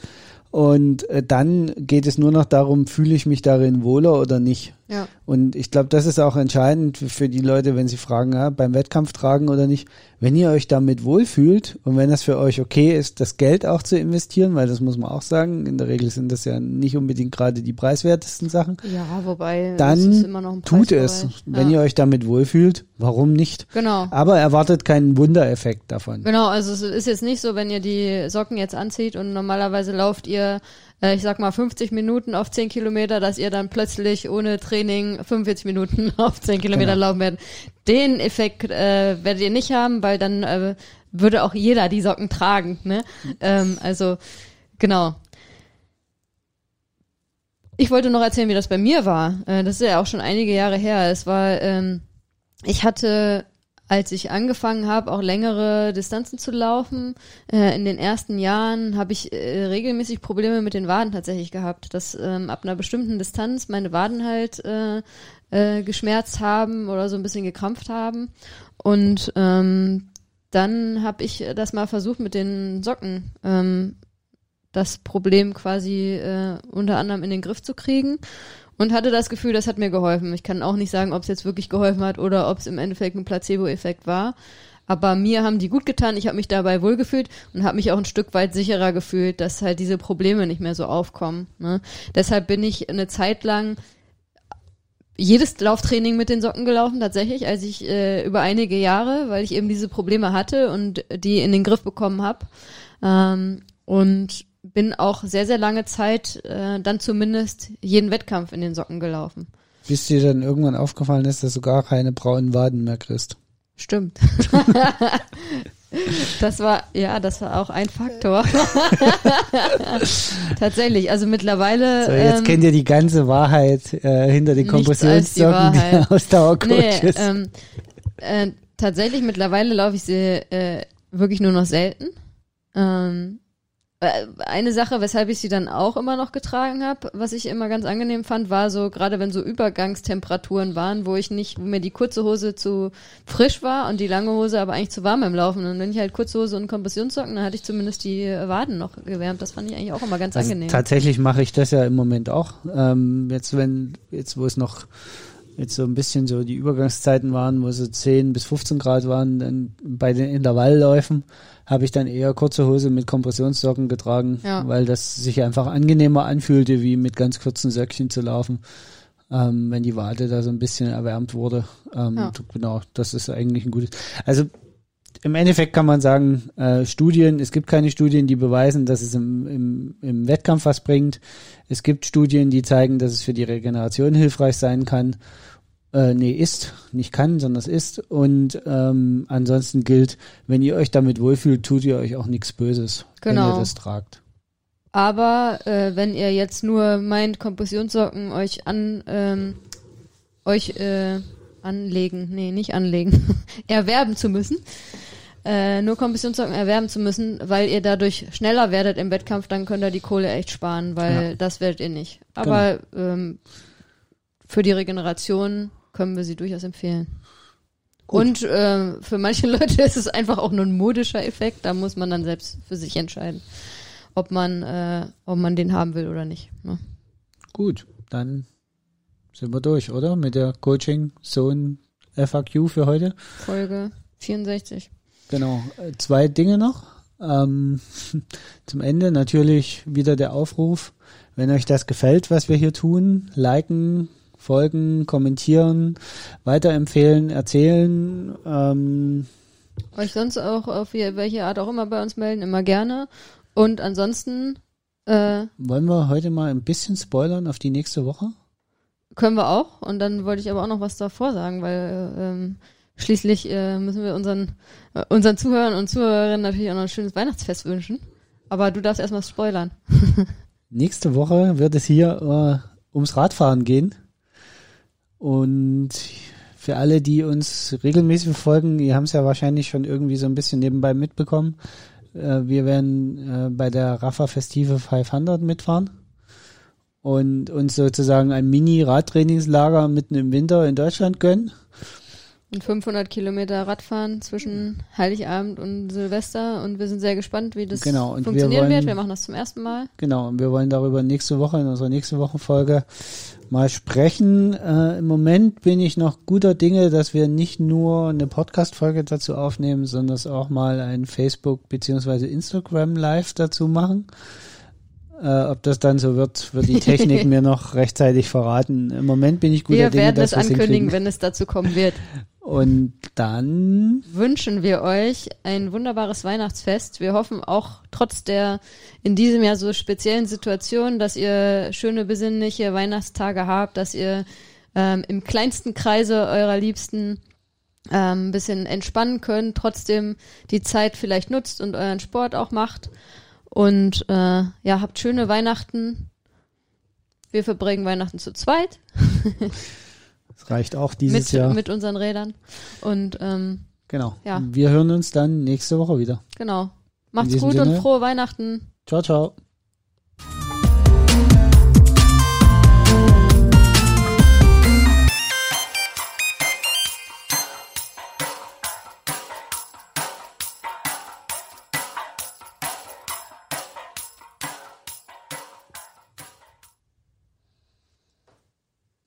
Und äh, dann geht es nur noch darum, fühle ich mich darin wohler oder nicht. Ja. Und ich glaube, das ist auch entscheidend für- die Leute, wenn sie fragen, ja, beim Wettkampf tragen oder nicht. Wenn ihr euch damit wohlfühlt und wenn das für euch okay ist, das Geld auch zu investieren, weil das muss man auch sagen, in der Regel sind das ja nicht unbedingt gerade die preiswertesten Sachen, Ja, wobei Dann es ist immer noch ein tut es. Preisbereich. Wenn ja. ihr euch damit wohlfühlt, warum nicht? Genau. Aber erwartet keinen Wundereffekt davon. Genau, also es ist jetzt nicht so, wenn ihr die Socken jetzt anzieht und normalerweise lauft ihr, ich sag mal, 50 Minuten auf 10 Kilometer, dass ihr dann plötzlich ohne Training 45 Minuten auf 10 Kilometer Genau. laufen werdet. Den Effekt äh, werdet ihr nicht haben, weil dann äh, würde auch jeder die Socken tragen. Ne? Ähm, also genau. Ich wollte noch erzählen, wie das bei mir war. Äh, das ist ja auch schon einige Jahre her. Es war, ähm, ich hatte, als ich angefangen habe, auch längere Distanzen zu laufen, äh, in den ersten Jahren habe ich äh, regelmäßig Probleme mit den Waden tatsächlich gehabt, dass ähm, ab einer bestimmten Distanz meine Waden halt äh, äh, geschmerzt haben oder so ein bisschen gekrampft haben. Und ähm, dann habe ich das mal versucht mit den Socken. Ähm, das Problem quasi äh, unter anderem in den Griff zu kriegen und hatte das Gefühl, das hat mir geholfen. Ich kann auch nicht sagen, ob es jetzt wirklich geholfen hat oder ob es im Endeffekt ein Placebo-Effekt war. Aber mir haben die gut getan, ich habe mich dabei wohlgefühlt und habe mich auch ein Stück weit sicherer gefühlt, dass halt diese Probleme nicht mehr so aufkommen. Ne? Deshalb bin ich eine Zeit lang jedes Lauftraining mit den Socken gelaufen, tatsächlich, als ich äh, über einige Jahre, weil ich eben diese Probleme hatte und die in den Griff bekommen habe. Ähm, und bin auch sehr, sehr lange Zeit äh, dann zumindest jeden Wettkampf in den Socken gelaufen. Bis dir dann irgendwann aufgefallen ist, dass du gar keine braunen Waden mehr kriegst. Stimmt. Das war, ja, das war auch ein Faktor. Tatsächlich, also mittlerweile. So, jetzt ähm, kennt ihr die ganze Wahrheit äh, hinter den als die Kompressionssocken der. Ausdauercoaches. Nee, ähm, äh, tatsächlich mittlerweile laufe ich sie äh, wirklich nur noch selten. Ähm, äh, eine Sache, weshalb ich sie dann auch immer noch getragen habe, was ich immer ganz angenehm fand, war so, gerade wenn so Übergangstemperaturen waren, wo ich nicht, wo mir die kurze Hose zu frisch war und die lange Hose aber eigentlich zu warm im Laufen. Und wenn ich halt kurze Hose und Kompressionssocken, dann hatte ich zumindest die äh, Waden noch gewärmt. Das fand ich eigentlich auch immer ganz Also angenehm. tatsächlich mache ich das ja im Moment auch. Ähm, jetzt wenn, jetzt wo es noch jetzt so ein bisschen so die Übergangszeiten waren, wo so 10 bis 15 Grad waren, dann bei den Intervallläufen habe ich dann eher kurze Hose mit Kompressionssocken getragen, Ja. weil das sich einfach angenehmer anfühlte, wie mit ganz kurzen Söckchen zu laufen, ähm, wenn die Wade da so ein bisschen erwärmt wurde. Ähm, Ja. Genau, das ist eigentlich ein gutes. Also im Endeffekt kann man sagen, äh, Studien, es gibt keine Studien, die beweisen, dass es im, im, im Wettkampf was bringt. Es gibt Studien, die zeigen, dass es für die Regeneration hilfreich sein kann. Äh, nee, ist, nicht kann, sondern es ist. Und ähm, ansonsten gilt, wenn ihr euch damit wohlfühlt, tut ihr euch auch nichts Böses, wenn Genau. ihr das tragt. Aber äh, wenn ihr jetzt nur meint, Kompressionssocken euch an ähm, euch äh, anlegen, nee, nicht anlegen, erwerben zu müssen, äh, nur Kompressionssocken erwerben zu müssen, weil ihr dadurch schneller werdet im Wettkampf, dann könnt ihr die Kohle echt sparen, weil Ja. das werdet ihr nicht. Aber ähm, für die Regeneration können wir sie durchaus empfehlen. Gut. Und äh, für manche Leute ist es einfach auch nur ein modischer Effekt, da muss man dann selbst für sich entscheiden ob man, äh, ob man den haben will oder nicht. Ne? Gut, dann sind wir durch, oder? Mit der Coaching Zone FAQ für heute. Folge 64. Genau. Äh, Zwei Dinge noch. Ähm, zum Ende natürlich wieder der Aufruf, wenn euch das gefällt, was wir hier tun, liken, folgen, kommentieren, weiterempfehlen, erzählen. Ähm, Euch sonst auch auf welche Art auch immer bei uns melden, immer gerne. Und ansonsten äh, wollen wir heute mal ein bisschen spoilern auf die nächste Woche? können wir auch. Und dann wollte ich aber auch noch was davor sagen, weil äh, ähm, schließlich äh, müssen wir unseren, äh, unseren Zuhörern und Zuhörerinnen natürlich auch noch ein schönes Weihnachtsfest wünschen. Aber du darfst erstmal spoilern. Nächste Woche wird es hier äh, ums Radfahren gehen. Und für alle, die uns regelmäßig verfolgen, die haben es ja wahrscheinlich schon irgendwie so ein bisschen nebenbei mitbekommen. Äh, wir werden äh, bei der Rafa Festive 500 mitfahren und uns sozusagen ein Mini-Radtrainingslager mitten im Winter in Deutschland gönnen. Und 500 Kilometer Radfahren zwischen Heiligabend und Silvester. Und wir sind sehr gespannt, wie das Genau, und wir funktionieren wird. wollen- Wir machen das zum ersten Mal. Genau, und wir wollen darüber nächste Woche, in unserer nächsten Wochenfolge mal sprechen. Äh, Im Moment bin ich noch guter Dinge, dass wir nicht nur eine Podcast-Folge dazu aufnehmen, sondern es auch mal ein Facebook- beziehungsweise Instagram-Live dazu machen. Äh, ob das dann so wird, wird die Technik mir noch rechtzeitig verraten. Im Moment bin ich guter Wir Dinge, werden dass es wir's ankündigen, hinkriegen. wenn es dazu kommen wird. Und dann, Wünschen wir euch ein wunderbares Weihnachtsfest. Wir hoffen auch trotz der in diesem Jahr so speziellen Situation, dass ihr schöne besinnliche Weihnachtstage habt, dass ihr ähm, im kleinsten Kreise eurer Liebsten ähm, ein bisschen entspannen könnt, trotzdem die Zeit vielleicht nutzt und euren Sport auch macht. Und äh, ja, habt schöne Weihnachten. Wir verbringen Weihnachten zu zweit es reicht auch dieses mit, Jahr. mit unseren Rädern. Und ähm, genau. ja. Wir hören uns dann nächste Woche wieder. genau. Macht's gut Sinne. und frohe Weihnachten. Ciao, ciao.